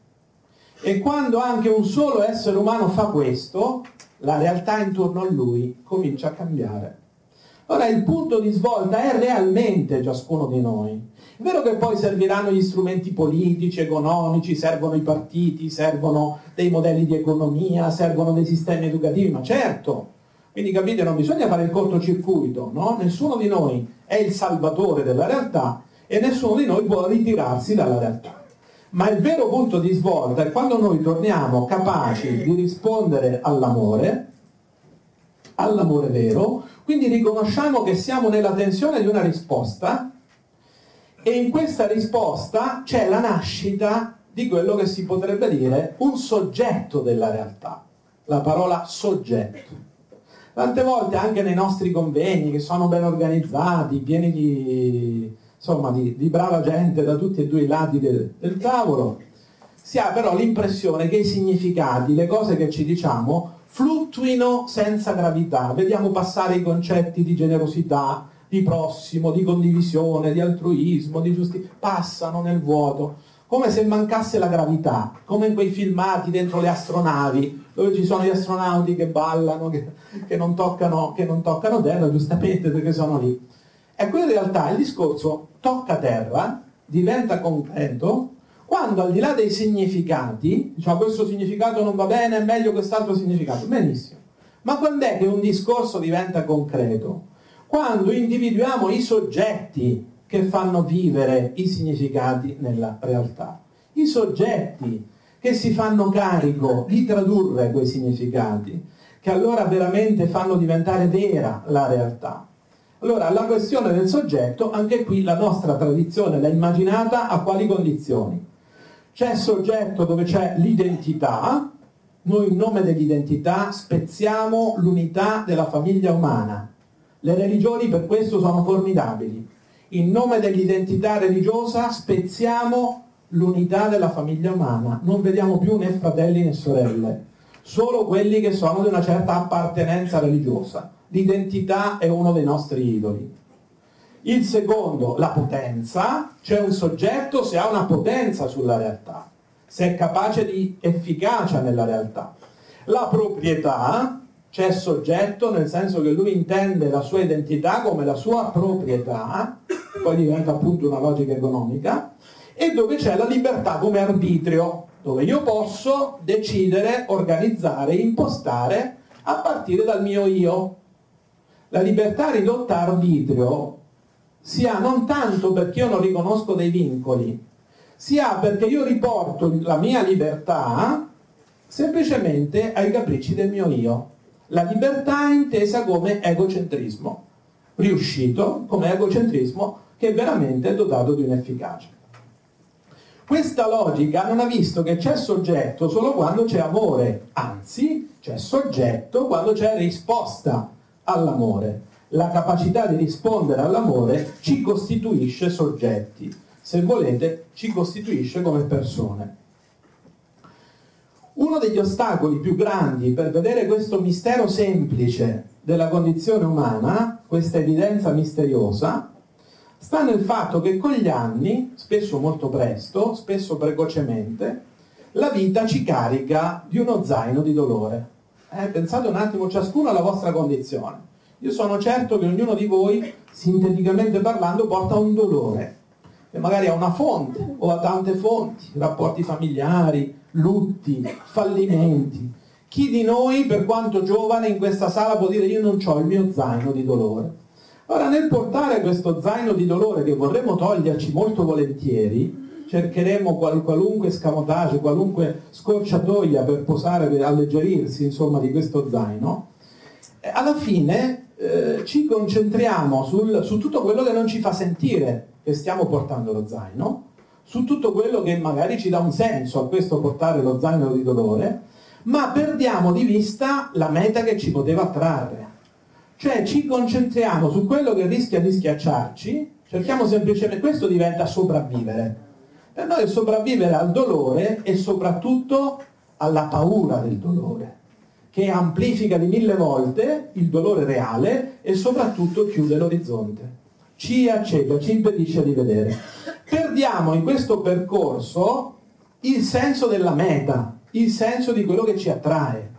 E quando anche un solo essere umano fa questo, la realtà intorno a lui comincia a cambiare. Ora il punto di svolta è realmente ciascuno di noi. È vero che poi serviranno gli strumenti politici, economici, servono i partiti, servono dei modelli di economia, servono dei sistemi educativi, ma certo, quindi capite, non bisogna fare il cortocircuito, no? Nessuno di noi è il salvatore della realtà e nessuno di noi può ritirarsi dalla realtà. Ma il vero punto di svolta è quando noi torniamo capaci di rispondere all'amore, all'amore vero, quindi riconosciamo che siamo nella tensione di una risposta e in questa risposta c'è la nascita di quello che si potrebbe dire un soggetto della realtà, la parola soggetto. Tante volte anche nei nostri convegni, che sono ben organizzati, pieni di, insomma, di, di brava gente da tutti e due i lati del, del tavolo, si ha però l'impressione che i significati, le cose che ci diciamo, fluttuino senza gravità. Vediamo passare i concetti di generosità, di prossimo, di condivisione, di altruismo, di giustizia, passano nel vuoto, come se mancasse la gravità, come in quei filmati dentro le astronavi, dove ci sono gli astronauti che ballano, che, che, non, toccano, che non toccano terra, giustamente perché sono lì. Ecco, in realtà il discorso tocca terra, diventa concreto, quando al di là dei significati, diciamo questo significato non va bene, è meglio quest'altro significato, benissimo. Ma quando è che un discorso diventa concreto? Quando individuiamo i soggetti che fanno vivere i significati nella realtà. I soggetti che si fanno carico di tradurre quei significati, che allora veramente fanno diventare vera la realtà. Allora, la questione del soggetto, anche qui la nostra tradizione l'ha immaginata a quali condizioni? C'è soggetto dove c'è l'identità, noi in nome dell'identità spezziamo l'unità della famiglia umana. Le religioni per questo sono formidabili. In nome dell'identità religiosa spezziamo l'unità della famiglia umana, non vediamo più né fratelli né sorelle, solo quelli che sono di una certa appartenenza religiosa. L'identità è uno dei nostri idoli. Il secondo, la potenza, c'è un soggetto se ha una potenza sulla realtà, se è capace di efficacia nella realtà. La proprietà, c'è soggetto nel senso che lui intende la sua identità come la sua proprietà, poi diventa appunto una logica economica, e dove c'è la libertà come arbitrio, dove io posso decidere, organizzare, impostare a partire dal mio io. La libertà ridotta a arbitrio si ha non tanto perché io non riconosco dei vincoli, si ha perché io riporto la mia libertà semplicemente ai capricci del mio io. La libertà è intesa come egocentrismo, riuscito come egocentrismo che veramente è dotato di un'efficacia. Questa logica non ha visto che c'è soggetto solo quando c'è amore, anzi c'è soggetto quando c'è risposta all'amore. La capacità di rispondere all'amore ci costituisce soggetti. se volete, ci costituisce come persone. Uno degli ostacoli più grandi per vedere questo mistero semplice della condizione umana, questa evidenza misteriosa, sta nel fatto che con gli anni, spesso molto presto, spesso precocemente, la vita ci carica di uno zaino di dolore. Eh, pensate un attimo ciascuno alla vostra condizione. Io sono certo che ognuno di voi, sinteticamente parlando, porta un dolore, che magari ha una fonte o ha tante fonti, rapporti familiari, lutti, fallimenti. Chi di noi, per quanto giovane, in questa sala può dire io non ho il mio zaino di dolore? Ora, nel portare questo zaino di dolore che vorremmo toglierci molto volentieri, cercheremo qualunque scamotage, qualunque scorciatoia per posare, per alleggerirsi insomma di questo zaino, eh, alla fine eh, ci concentriamo sul, su tutto quello che non ci fa sentire che stiamo portando lo zaino, su tutto quello che magari ci dà un senso a questo portare lo zaino di dolore, ma perdiamo di vista la meta che ci poteva attrarre. Cioè ci concentriamo su quello che rischia di schiacciarci, cerchiamo semplicemente, questo diventa sopravvivere. Per noi sopravvivere al dolore e soprattutto alla paura del dolore, che amplifica di mille volte il dolore reale e soprattutto chiude l'orizzonte. Ci acceca, ci impedisce di vedere. Perdiamo in questo percorso il senso della meta, il senso di quello che ci attrae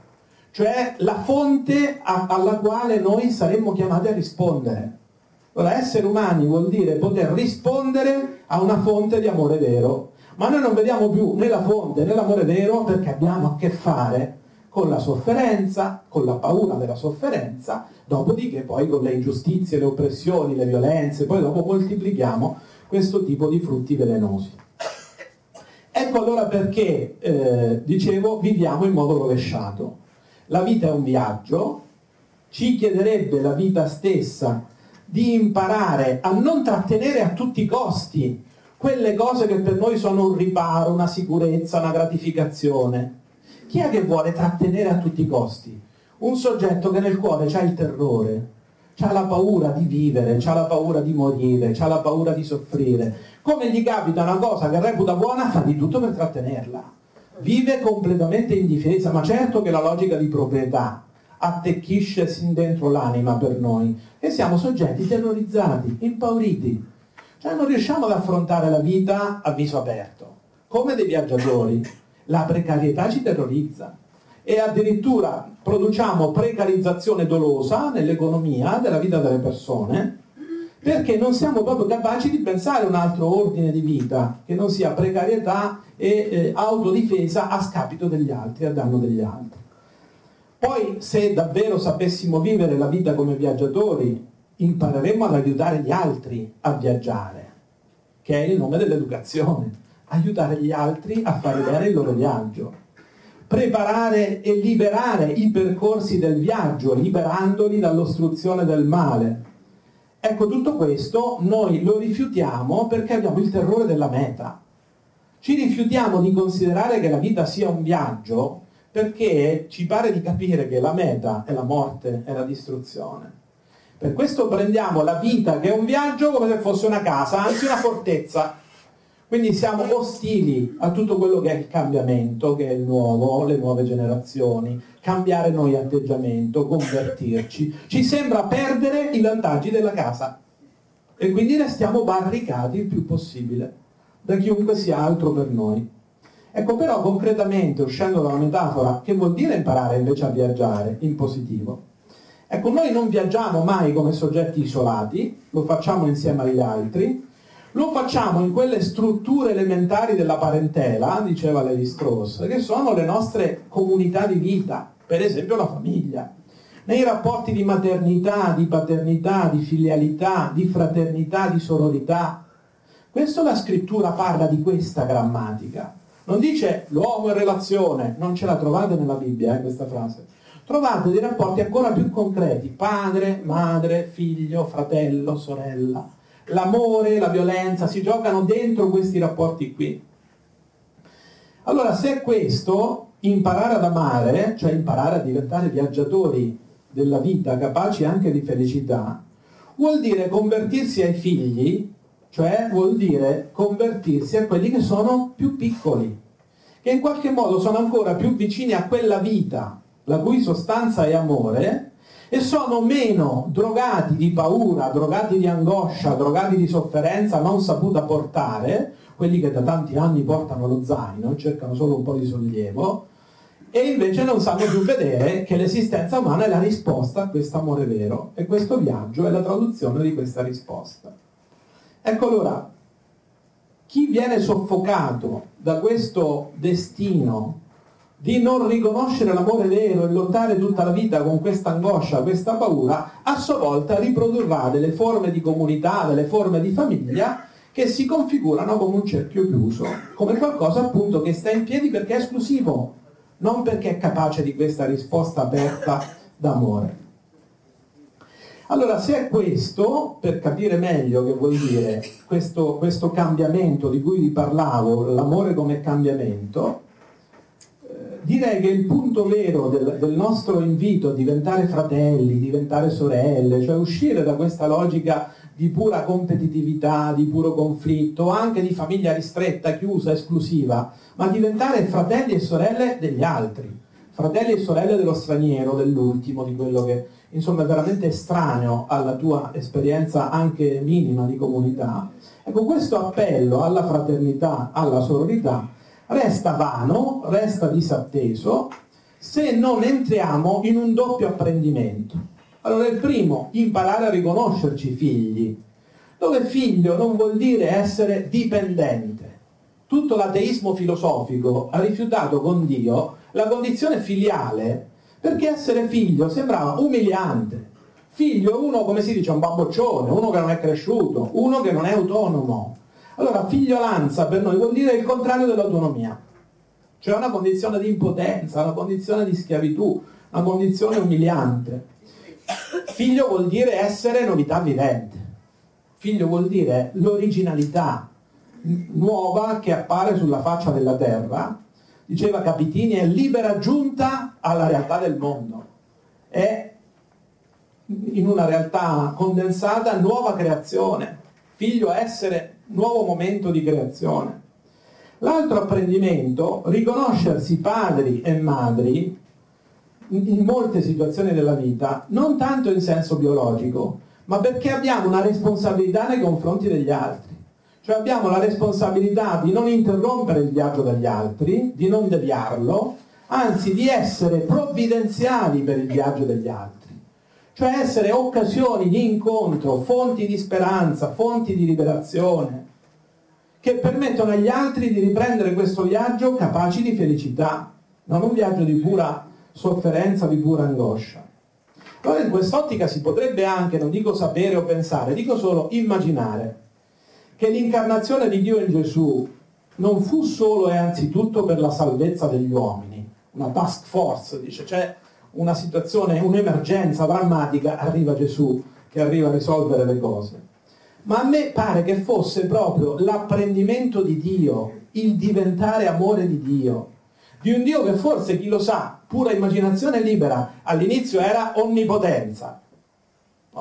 cioè la fonte a, alla quale noi saremmo chiamati a rispondere. Ora, essere umani vuol dire poter rispondere a una fonte di amore vero, ma noi non vediamo più né la fonte né l'amore vero perché abbiamo a che fare con la sofferenza, con la paura della sofferenza, dopodiché poi con le ingiustizie, le oppressioni, le violenze, poi dopo moltiplichiamo questo tipo di frutti velenosi. Ecco allora perché, eh, dicevo, viviamo in modo rovesciato la vita è un viaggio, ci chiederebbe la vita stessa di imparare a non trattenere a tutti i costi quelle cose che per noi sono un riparo, una sicurezza, una gratificazione. Chi è che vuole trattenere a tutti i costi? Un soggetto che nel cuore ha il terrore, ha la paura di vivere, ha la paura di morire, ha la paura di soffrire. Come gli capita una cosa che reputa buona, fa di tutto per trattenerla vive completamente in difesa, ma certo che la logica di proprietà attecchisce sin dentro l'anima per noi e siamo soggetti terrorizzati, impauriti, cioè non riusciamo ad affrontare la vita a viso aperto, come dei viaggiatori. La precarietà ci terrorizza e addirittura produciamo precarizzazione dolosa nell'economia della vita delle persone perché non siamo proprio capaci di pensare un altro ordine di vita che non sia precarietà e eh, autodifesa a scapito degli altri, a danno degli altri. Poi se davvero sapessimo vivere la vita come viaggiatori, impareremo ad aiutare gli altri a viaggiare, che è il nome dell'educazione, aiutare gli altri a fare bene il loro viaggio, preparare e liberare i percorsi del viaggio, liberandoli dall'ostruzione del male, Ecco, tutto questo noi lo rifiutiamo perché abbiamo il terrore della meta. Ci rifiutiamo di considerare che la vita sia un viaggio perché ci pare di capire che la meta è la morte, è la distruzione. Per questo prendiamo la vita che è un viaggio come se fosse una casa, anzi una fortezza. Quindi siamo ostili a tutto quello che è il cambiamento, che è il nuovo, le nuove generazioni, cambiare noi atteggiamento, convertirci. Ci sembra perdere i vantaggi della casa e quindi restiamo barricati il più possibile da chiunque sia altro per noi. Ecco però concretamente, uscendo dalla metafora, che vuol dire imparare invece a viaggiare in positivo? Ecco, noi non viaggiamo mai come soggetti isolati, lo facciamo insieme agli altri, lo facciamo in quelle strutture elementari della parentela, diceva Levi Strauss, che sono le nostre comunità di vita, per esempio la famiglia. Nei rapporti di maternità, di paternità, di filialità, di fraternità, di sororità. Questo la scrittura parla di questa grammatica. Non dice l'uomo in relazione, non ce la trovate nella Bibbia eh, questa frase. Trovate dei rapporti ancora più concreti, padre, madre, figlio, fratello, sorella l'amore, la violenza, si giocano dentro questi rapporti qui. Allora, se questo, imparare ad amare, cioè imparare a diventare viaggiatori della vita, capaci anche di felicità, vuol dire convertirsi ai figli, cioè vuol dire convertirsi a quelli che sono più piccoli, che in qualche modo sono ancora più vicini a quella vita, la cui sostanza è amore, e sono meno drogati di paura, drogati di angoscia, drogati di sofferenza non saputa portare, quelli che da tanti anni portano lo zaino e cercano solo un po' di sollievo, e invece non sanno più vedere che l'esistenza umana è la risposta a questo amore vero e questo viaggio è la traduzione di questa risposta. Ecco allora, chi viene soffocato da questo destino di non riconoscere l'amore vero e lottare tutta la vita con questa angoscia, questa paura, a sua volta riprodurrà delle forme di comunità, delle forme di famiglia che si configurano come un cerchio chiuso, come qualcosa appunto che sta in piedi perché è esclusivo, non perché è capace di questa risposta aperta d'amore. Allora, se è questo, per capire meglio che vuol dire questo, questo cambiamento di cui vi parlavo, l'amore come cambiamento, direi che il punto vero del, del, nostro invito a diventare fratelli, diventare sorelle, cioè uscire da questa logica di pura competitività, di puro conflitto, anche di famiglia ristretta, chiusa, esclusiva, ma diventare fratelli e sorelle degli altri, fratelli e sorelle dello straniero, dell'ultimo, di quello che insomma è veramente estraneo alla tua esperienza anche minima di comunità. Ecco, questo appello alla fraternità, alla sororità, resta vano, resta disatteso se non entriamo in un doppio apprendimento allora il primo, imparare a riconoscerci figli, dove figlio non vuol dire essere dipendente. Tutto l'ateismo filosofico ha rifiutato con Dio la condizione filiale perché essere figlio sembrava umiliante. Figlio è uno, come si dice, un bamboccione, uno che non è cresciuto, uno che non è autonomo. Allora figliolanza per noi vuol dire il contrario dell'autonomia, cioè una condizione di impotenza, una condizione di schiavitù, una condizione umiliante. Figlio vuol dire essere novità vivente. Figlio vuol dire l'originalità nuova che appare sulla faccia della terra. Diceva Capitini, è libera giunta alla realtà del mondo. È in una realtà condensata nuova creazione. Figlio essere nuovo momento di creazione. L'altro apprendimento, riconoscersi padri e madri in molte situazioni della vita, non tanto in senso biologico, ma perché abbiamo una responsabilità nei confronti degli altri. Cioè abbiamo la responsabilità di non interrompere il viaggio degli altri, di non deviarlo, anzi di essere provvidenziali per il viaggio degli altri. Cioè essere occasioni di incontro, fonti di speranza, fonti di liberazione, che permettono agli altri di riprendere questo viaggio capaci di felicità, non un viaggio di pura sofferenza, di pura angoscia. Allora in quest'ottica si potrebbe anche, non dico sapere o pensare, dico solo immaginare che l'incarnazione di Dio in Gesù non fu solo e anzitutto per la salvezza degli uomini, una task force, dice, c'è una situazione, un'emergenza drammatica, arriva Gesù che arriva a risolvere le cose. Ma a me pare che fosse proprio l'apprendimento di Dio, il diventare amore di Dio, di un Dio che forse, chi lo sa, pura immaginazione libera, all'inizio era onnipotenza.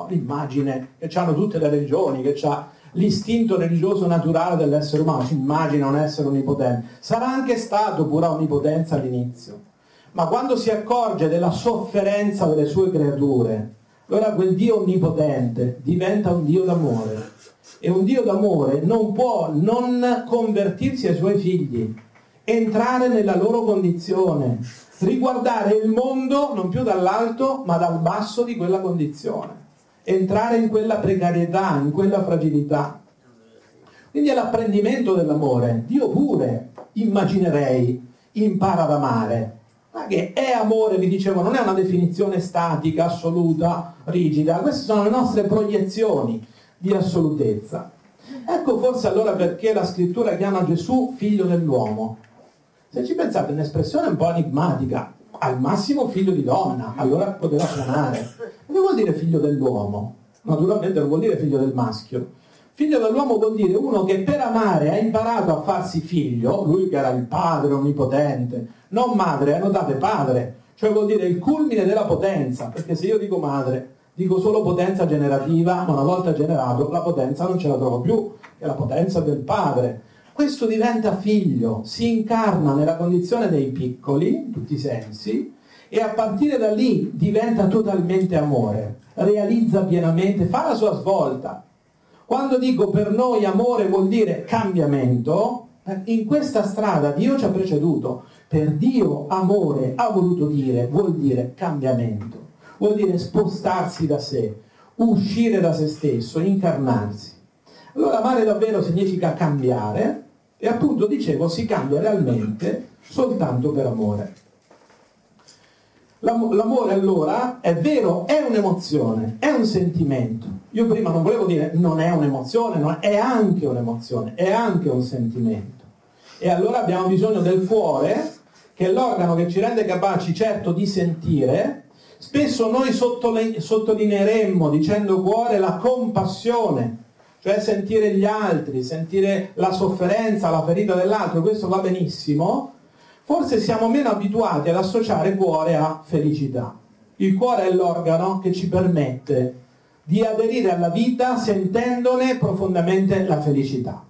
L'immagine che hanno tutte le religioni, che ha l'istinto religioso naturale dell'essere umano, si immagina un essere onnipotente. Sarà anche stato pura onnipotenza all'inizio, ma quando si accorge della sofferenza delle sue creature, allora quel Dio onnipotente diventa un Dio d'amore. E un Dio d'amore non può non convertirsi ai suoi figli, entrare nella loro condizione, riguardare il mondo non più dall'alto ma dal basso di quella condizione, entrare in quella precarietà, in quella fragilità. Quindi è l'apprendimento dell'amore. Dio pure, immaginerei, impara ad amare. Ma che è amore, vi dicevo, non è una definizione statica, assoluta, rigida. Queste sono le nostre proiezioni di assolutezza. Ecco forse allora perché la scrittura chiama Gesù figlio dell'uomo. Se ci pensate, è un'espressione un po' enigmatica, al massimo figlio di donna, allora poteva suonare. Che vuol dire figlio dell'uomo? Naturalmente non vuol dire figlio del maschio. Figlio dell'uomo vuol dire uno che per amare ha imparato a farsi figlio, lui che era il padre onnipotente, non madre, notate padre, cioè vuol dire il culmine della potenza, perché se io dico madre, Dico solo potenza generativa, ma una volta generato la potenza non ce la trovo più, è la potenza del padre. Questo diventa figlio, si incarna nella condizione dei piccoli, in tutti i sensi, e a partire da lì diventa totalmente amore, realizza pienamente, fa la sua svolta. Quando dico per noi amore vuol dire cambiamento, eh, in questa strada Dio ci ha preceduto. Per Dio amore ha voluto dire, vuol dire cambiamento, vuol dire spostarsi da sé, uscire da se stesso, incarnarsi. Allora amare davvero significa cambiare e appunto dicevo si cambia realmente soltanto per amore. L'amore allora è vero, è un'emozione, è un sentimento. Io prima non volevo dire non è un'emozione, è anche un'emozione, è anche un sentimento. E allora abbiamo bisogno del cuore, che è l'organo che ci rende capaci certo di sentire. Spesso noi sottolineeremmo dicendo cuore la compassione, cioè sentire gli altri, sentire la sofferenza, la ferita dell'altro, questo va benissimo, forse siamo meno abituati ad associare cuore a felicità. Il cuore è l'organo che ci permette di aderire alla vita sentendone profondamente la felicità,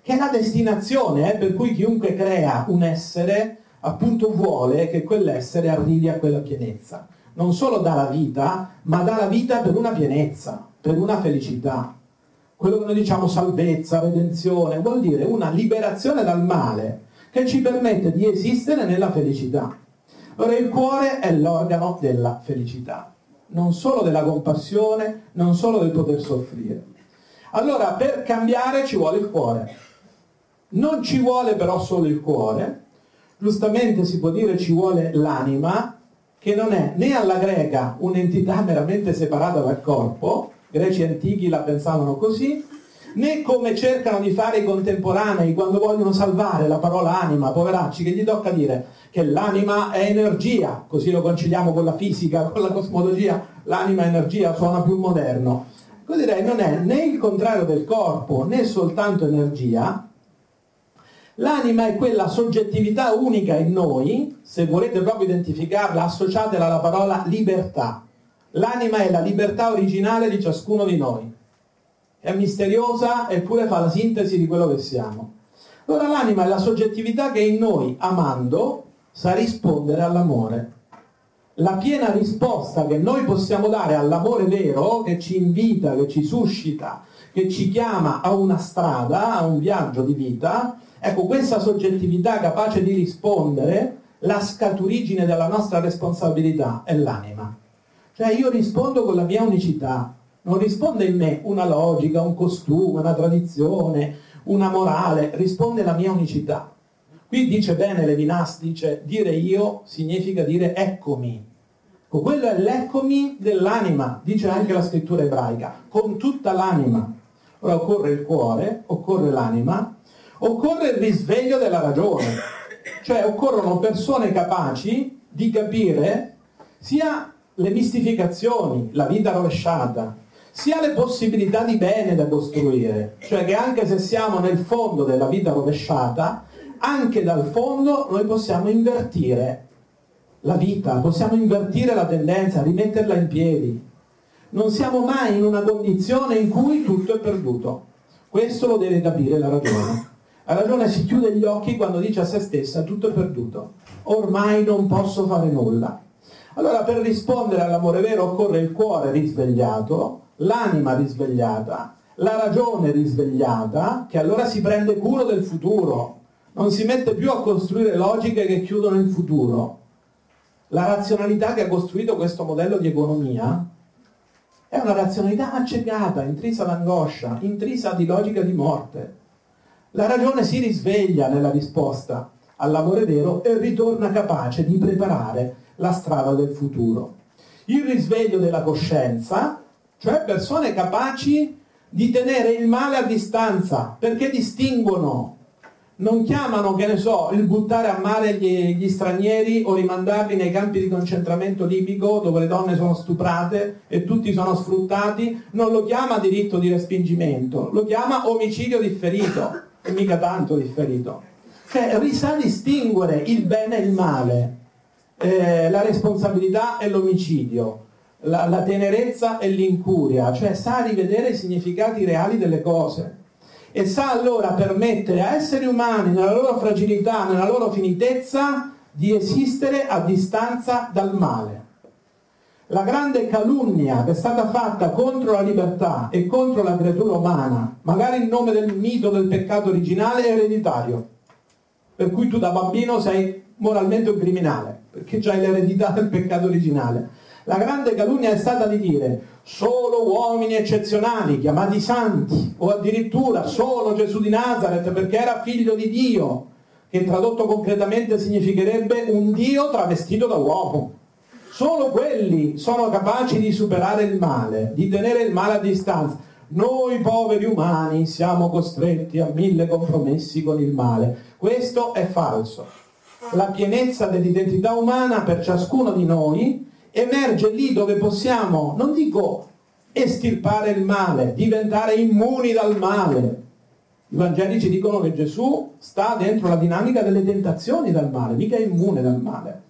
che è la destinazione eh, per cui chiunque crea un essere appunto vuole che quell'essere arrivi a quella pienezza. Non solo dà la vita, ma dà la vita per una pienezza, per una felicità. Quello che noi diciamo salvezza, redenzione, vuol dire una liberazione dal male, che ci permette di esistere nella felicità. Ora il cuore è l'organo della felicità, non solo della compassione, non solo del poter soffrire. Allora per cambiare ci vuole il cuore. Non ci vuole però solo il cuore, giustamente si può dire ci vuole l'anima, che non è né alla greca un'entità meramente separata dal corpo, greci antichi la pensavano così, né come cercano di fare i contemporanei quando vogliono salvare la parola anima, poveracci, che gli tocca dire che l'anima è energia, così lo conciliamo con la fisica, [LAUGHS] con la cosmologia, l'anima è energia, suona più moderno. Così direi non è né il contrario del corpo, né soltanto energia, L'anima è quella soggettività unica in noi, se volete proprio identificarla, associatela alla parola libertà. L'anima è la libertà originale di ciascuno di noi è misteriosa eppure fa la sintesi di quello che siamo. Allora l'anima è la soggettività che in noi, amando, sa rispondere all'amore. La piena risposta che noi possiamo dare all'amore vero, che ci invita, che ci suscita, che ci chiama a una strada, a un viaggio di vita, ecco questa soggettività capace di rispondere, la scaturigine della nostra responsabilità è l'anima. Cioè io rispondo con la mia unicità, non risponde in me una logica, un costume, una tradizione, una morale, risponde la mia unicità. Qui dice bene Levinas, dice dire io significa dire eccomi. Ecco, quello è l'eccomi dell'anima, dice anche la scrittura ebraica, con tutta l'anima. Ora occorre il cuore, occorre l'anima, occorre il risveglio della ragione, cioè occorrono persone capaci di capire sia le mistificazioni, la vita rovesciata, sia le possibilità di bene da costruire, cioè che anche se siamo nel fondo della vita rovesciata, anche dal fondo noi possiamo invertire la vita, possiamo invertire la tendenza, rimetterla in piedi. Non siamo mai in una condizione in cui tutto è perduto. Questo lo deve capire la ragione. La ragione si chiude gli occhi quando dice a se stessa tutto è perduto. Ormai non posso fare nulla. Allora per rispondere all'amore vero occorre il cuore risvegliato, l'anima risvegliata, la ragione risvegliata, che allora si prende cura del futuro, non si mette più a costruire logiche che chiudono il futuro. La razionalità che ha costruito questo modello di economia è una razionalità accecata, intrisa d'angoscia, intrisa di logica di morte. La ragione si risveglia nella risposta all'amore vero e ritorna capace di preparare la strada del futuro. Il risveglio della coscienza cioè persone capaci di tenere il male a distanza, perché distinguono, non chiamano, che ne so, il buttare a mare gli, gli, stranieri o rimandarli nei campi di concentramento libico dove le donne sono stuprate e tutti sono sfruttati, non lo chiama diritto di respingimento, lo chiama omicidio differito, e mica tanto differito. Cioè risa distinguere il bene e il male, eh, la responsabilità e l'omicidio la, la tenerezza e l'incuria, cioè sa rivedere i significati reali delle cose e sa allora permettere a esseri umani nella loro fragilità, nella loro finitezza, di esistere a distanza dal male. La grande calunnia che è stata fatta contro la libertà e contro la creatura umana, magari in nome del mito del peccato originale, è ereditario. Per cui tu da bambino sei moralmente un criminale, perché hai l'eredità del peccato originale. La grande calunnia è stata di dire solo uomini eccezionali, chiamati santi, o addirittura solo Gesù di Nazareth perché era figlio di Dio, che tradotto concretamente significherebbe un Dio travestito da uomo. Solo quelli sono capaci di superare il male, di tenere il male a distanza. Noi poveri umani siamo costretti a mille compromessi con il male. Questo è falso. La pienezza dell'identità umana per ciascuno di noi emerge lì dove possiamo, non dico estirpare il male, diventare immuni dal male. I Vangeli ci dicono che Gesù sta dentro la dinamica delle tentazioni dal male, mica è immune dal male.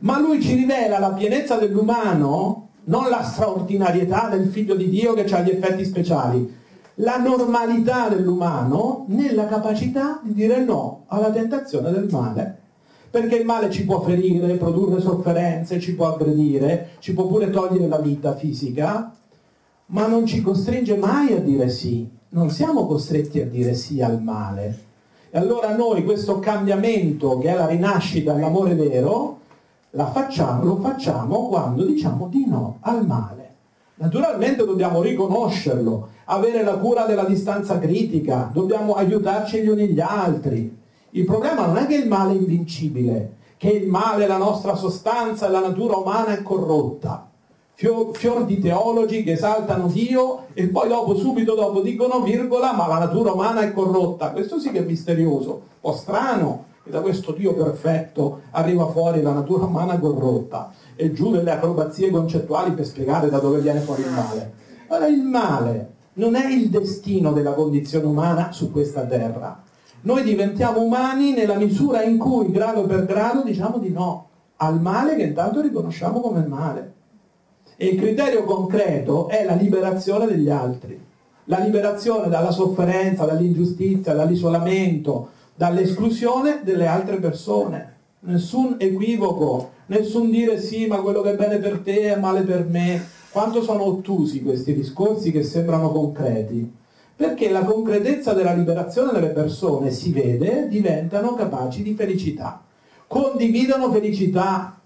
Ma lui ci rivela la pienezza dell'umano, non la straordinarietà del figlio di Dio che ha gli effetti speciali, la normalità dell'umano nella capacità di dire no alla tentazione del male perché il male ci può ferire, produrre sofferenze, ci può aggredire, ci può pure togliere la vita fisica, ma non ci costringe mai a dire sì. Non siamo costretti a dire sì al male. E allora noi questo cambiamento che è la rinascita dell'amore vero, facciamo, lo facciamo quando diciamo di no al male. Naturalmente dobbiamo riconoscerlo, avere la cura della distanza critica, dobbiamo aiutarci gli uni gli altri, il problema non è che il male è invincibile, che il male, la nostra sostanza la natura umana è corrotta. Fior, fior di teologi che esaltano Dio e poi dopo, subito dopo, dicono virgola, ma la natura umana è corrotta. Questo sì che è misterioso, un po' strano, che da questo Dio perfetto arriva fuori la natura umana corrotta e giù delle acrobazie concettuali per spiegare da dove viene fuori il male. Allora il male non è il destino della condizione umana su questa terra, noi diventiamo umani nella misura in cui, grado per grado, diciamo di no al male che intanto riconosciamo come male. E il criterio concreto è la liberazione degli altri, la liberazione dalla sofferenza, dall'ingiustizia, dall'isolamento, dall'esclusione delle altre persone. Nessun equivoco, nessun dire sì, ma quello che è bene per te è male per me. Quanto sono ottusi questi discorsi che sembrano concreti? Perché la concretezza della liberazione delle persone si vede, diventano capaci di felicità. Condividono felicità,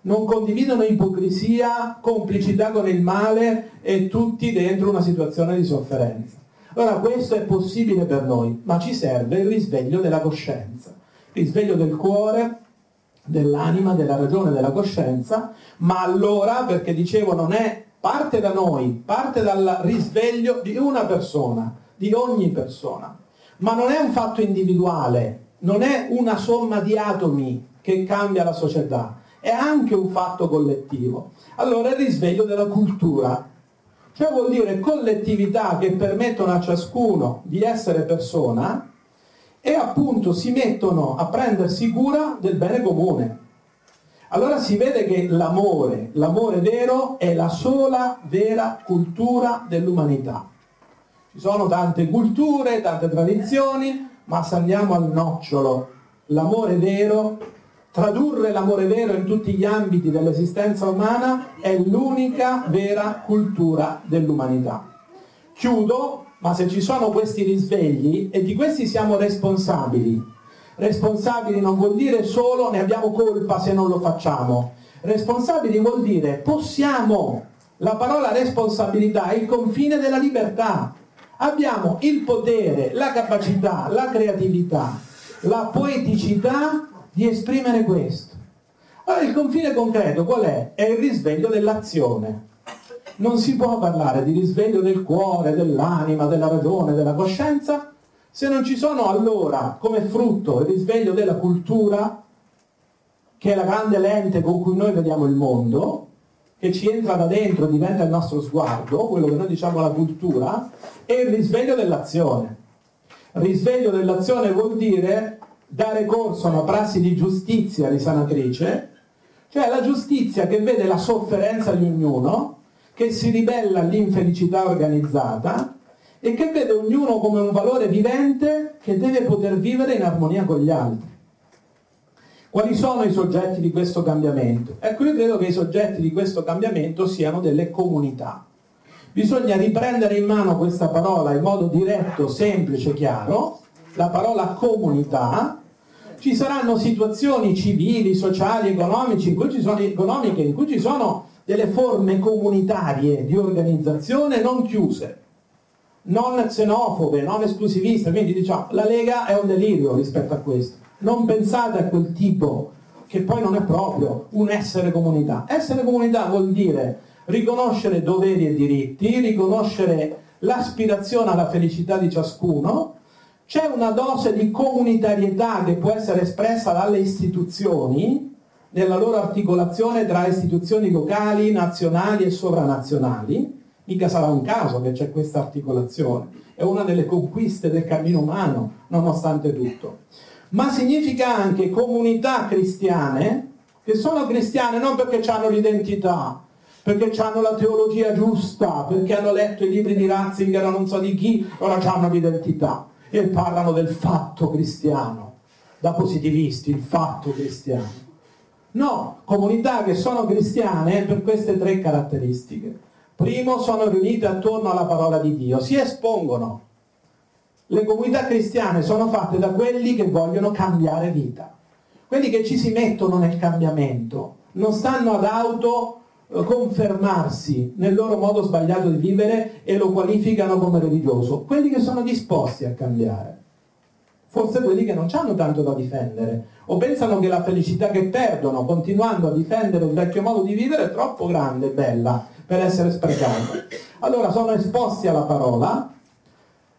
non condividono ipocrisia, complicità con il male e tutti dentro una situazione di sofferenza. Allora questo è possibile per noi, ma ci serve il risveglio della coscienza, il risveglio del cuore, dell'anima, della ragione, della coscienza, ma allora, perché dicevo, non è parte da noi, parte dal risveglio di una persona, di ogni persona. Ma non è un fatto individuale, non è una somma di atomi che cambia la società, è anche un fatto collettivo. Allora il risveglio della cultura, cioè vuol dire collettività che permettono a ciascuno di essere persona e appunto si mettono a prendersi cura del bene comune. Allora si vede che l'amore, l'amore vero, è la sola vera cultura dell'umanità. Ci sono tante culture, tante tradizioni, ma saliamo al nocciolo. L'amore vero, tradurre l'amore vero in tutti gli ambiti dell'esistenza umana è l'unica vera cultura dell'umanità. Chiudo, ma se ci sono questi risvegli, e di questi siamo responsabili, Responsabili non vuol dire solo ne abbiamo colpa se non lo facciamo. Responsabili vuol dire possiamo. La parola responsabilità è il confine della libertà. Abbiamo il potere, la capacità, la creatività, la poeticità di esprimere questo. Allora il confine concreto qual è? È il risveglio dell'azione. Non si può parlare di risveglio del cuore, dell'anima, della ragione, della coscienza se non ci sono allora come frutto il risveglio della cultura, che è la grande lente con cui noi vediamo il mondo, che ci entra da dentro, diventa il nostro sguardo, quello che noi diciamo la cultura, e il risveglio dell'azione. Risveglio dell'azione vuol dire dare corso a una prassi di giustizia risanatrice, Cioè la giustizia che vede la sofferenza di ognuno, che si ribella all'infelicità organizzata e che vede ognuno come un valore vivente che deve poter vivere in armonia con gli altri. Quali sono i soggetti di questo cambiamento? Ecco, io credo che i soggetti di questo cambiamento siano delle comunità. Bisogna riprendere in mano questa parola in modo diretto, semplice, chiaro, la parola comunità. Ci saranno situazioni civili, sociali, economiche in cui ci sono, economiche, in cui ci sono delle forme comunitarie di organizzazione non chiuse, non xenofobe, non esclusiviste. Quindi diciamo, la Lega è un delirio rispetto a questo non pensate a quel tipo che poi non è proprio un essere comunità. Essere comunità vuol dire riconoscere doveri e diritti, riconoscere l'aspirazione alla felicità di ciascuno, c'è una dose di comunitarietà che può essere espressa dalle istituzioni, nella loro articolazione tra istituzioni locali, nazionali e sovranazionali, mica sarà un caso che c'è questa articolazione, è una delle conquiste del cammino umano, nonostante tutto ma significa anche comunità cristiane che sono cristiane non perché hanno l'identità, perché hanno la teologia giusta, perché hanno letto i libri di Ratzinger o non so di chi, ora hanno l'identità e parlano del fatto cristiano, da positivisti, il fatto cristiano. No, comunità che sono cristiane per queste tre caratteristiche. Primo, sono riunite attorno alla parola di Dio, si espongono, le comunità cristiane sono fatte da quelli che vogliono cambiare vita, quelli che ci si mettono nel cambiamento, non stanno ad auto eh, confermarsi nel loro modo sbagliato di vivere e lo qualificano come religioso, quelli che sono disposti a cambiare. Forse quelli che non hanno tanto da difendere o pensano che la felicità che perdono continuando a difendere il vecchio modo di vivere è troppo grande e bella per essere sprecata. Allora sono esposti alla parola,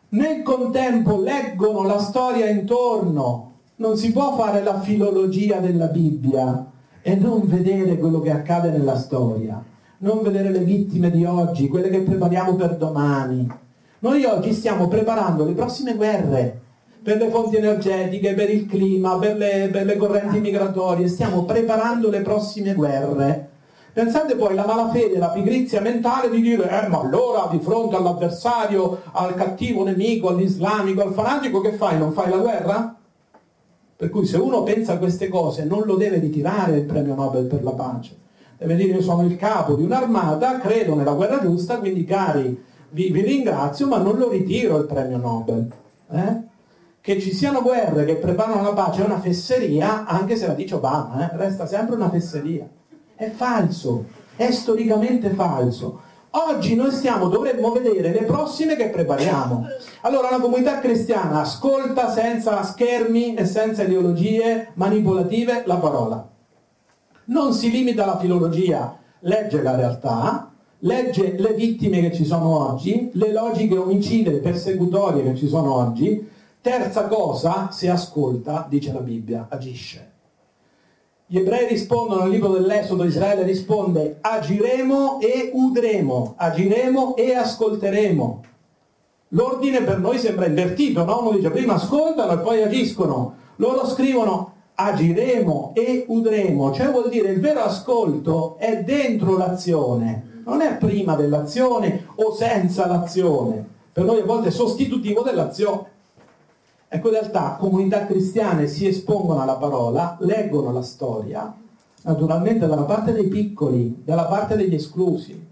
nel contempo leggono la storia intorno. Non si può fare la filologia della Bibbia e non vedere quello che accade nella storia, non vedere le vittime di oggi, quelle che prepariamo per domani. Noi oggi stiamo preparando le prossime guerre per le fonti energetiche, per il clima, per le, per le correnti migratorie, stiamo preparando le prossime guerre Pensate poi alla malafede, la pigrizia mentale di dire, eh, ma allora di fronte all'avversario, al cattivo nemico, all'islamico, al fanatico, che fai? Non fai la guerra? Per cui se uno pensa a queste cose non lo deve ritirare il premio Nobel per la pace. Deve dire io sono il capo di un'armata, credo nella guerra giusta, quindi cari, vi, vi ringrazio, ma non lo ritiro il premio Nobel. Eh? Che ci siano guerre che preparano la pace è una fesseria, anche se la dice Obama, eh? resta sempre una fesseria. È falso, è storicamente falso. Oggi noi stiamo, dovremmo vedere le prossime che prepariamo. Allora la comunità cristiana ascolta senza schermi e senza ideologie manipolative la parola. Non si limita alla filologia, legge la realtà, legge le vittime che ci sono oggi, le logiche omicide persecutorie che ci sono oggi. Terza cosa, se ascolta, dice la Bibbia, agisce. Gli ebrei rispondono nel libro dell'Esodo, Israele risponde agiremo e udremo, agiremo e ascolteremo. L'ordine per noi sembra invertito, no? Uno dice prima ascoltano e poi agiscono. Loro scrivono agiremo e udremo, cioè vuol dire il vero ascolto è dentro l'azione, non è prima dell'azione o senza l'azione. Per noi a volte è sostitutivo dell'azione. Ecco, in realtà comunità cristiane si espongono alla parola, leggono la storia, naturalmente dalla parte dei piccoli, dalla parte degli esclusi.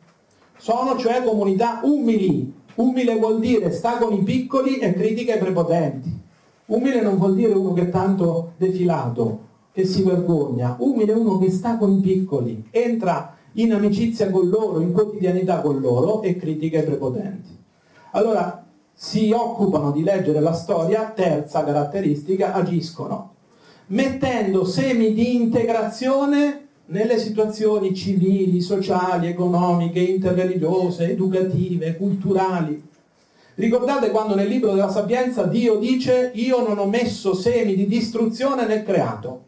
Sono cioè comunità umili. Umile vuol dire sta con i piccoli e critica i prepotenti. Umile non vuol dire uno che è tanto defilato, che si vergogna. Umile è uno che sta con i piccoli, entra in amicizia con loro, in quotidianità con loro e critica i prepotenti. Allora, si occupano di leggere la storia, terza caratteristica, agiscono, mettendo semi di integrazione nelle situazioni civili, sociali, economiche, interreligiose, educative, culturali. Ricordate quando nel libro della sapienza Dio dice io non ho messo semi di distruzione nel creato.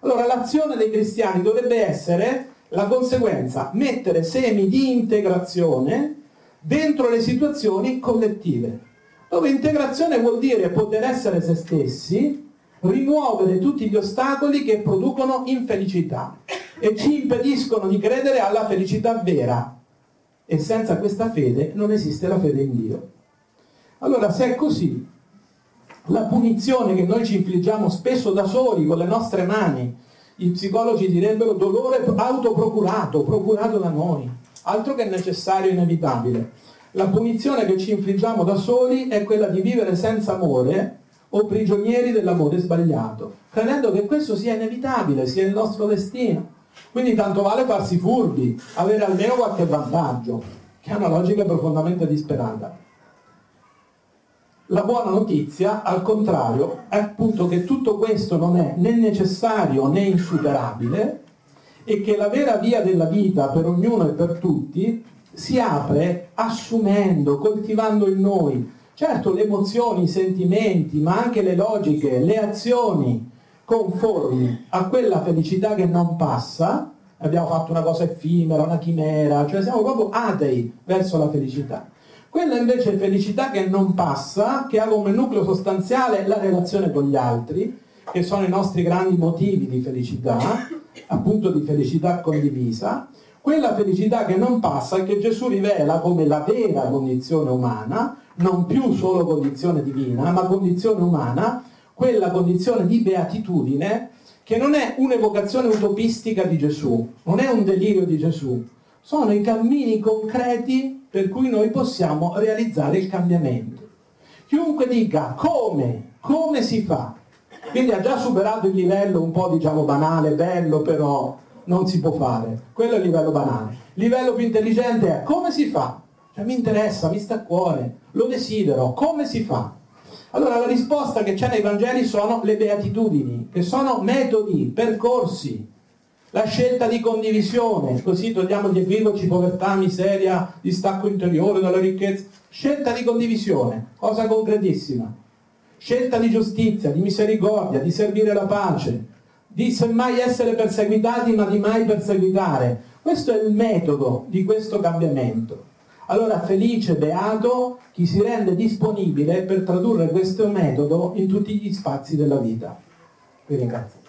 Allora l'azione dei cristiani dovrebbe essere la conseguenza, mettere semi di integrazione dentro le situazioni collettive, dove integrazione vuol dire poter essere se stessi, rimuovere tutti gli ostacoli che producono infelicità. e ci impediscono di credere alla felicità vera. E senza questa fede non esiste la fede in Dio. Allora, se è così, la punizione che noi ci infliggiamo spesso da soli con le nostre mani, i psicologi direbbero dolore autoprocurato, procurato da noi, altro che necessario e inevitabile. La punizione che ci infliggiamo da soli è quella di vivere senza amore o prigionieri dell'amore sbagliato, credendo che questo sia inevitabile, sia il nostro destino. Quindi tanto vale farsi furbi, avere almeno qualche vantaggio, che è una logica profondamente disperata. La buona notizia, al contrario, è appunto che tutto questo non è né necessario né insuperabile e che la vera via della vita per ognuno e per tutti si apre assumendo, coltivando in noi, certo le emozioni, i sentimenti, ma anche le logiche, le azioni conformi a quella felicità che non passa, abbiamo fatto una cosa effimera, una chimera, cioè siamo proprio atei verso la felicità. Quella invece è felicità che non passa, che ha come nucleo sostanziale la relazione con gli altri, che sono i nostri grandi motivi di felicità, appunto di felicità condivisa, quella felicità che non passa e che Gesù rivela come la vera condizione umana, non più solo condizione divina, ma condizione umana, quella condizione di beatitudine che non è un'evocazione utopistica di Gesù, non è un delirio di Gesù, sono i cammini concreti per cui noi possiamo realizzare il cambiamento. Chiunque dica come, come si fa, quindi ha già superato il livello un po' diciamo banale, bello, però non si può fare, quello è il livello banale. Il livello più intelligente è come si fa? Cioè, mi interessa, mi sta a cuore, lo desidero, come si fa? Allora la risposta che c'è nei Vangeli sono le beatitudini, che sono metodi, percorsi, la scelta di condivisione, così togliamo gli equivoci, povertà, miseria, distacco interiore dalla ricchezza, scelta di condivisione, cosa concretissima, scelta di giustizia, di misericordia, di servire la pace, di semmai essere perseguitati ma di mai perseguitare. Questo è il metodo di questo cambiamento. Allora felice, beato chi si rende disponibile per tradurre questo metodo in tutti gli spazi della vita. Vi ringrazio.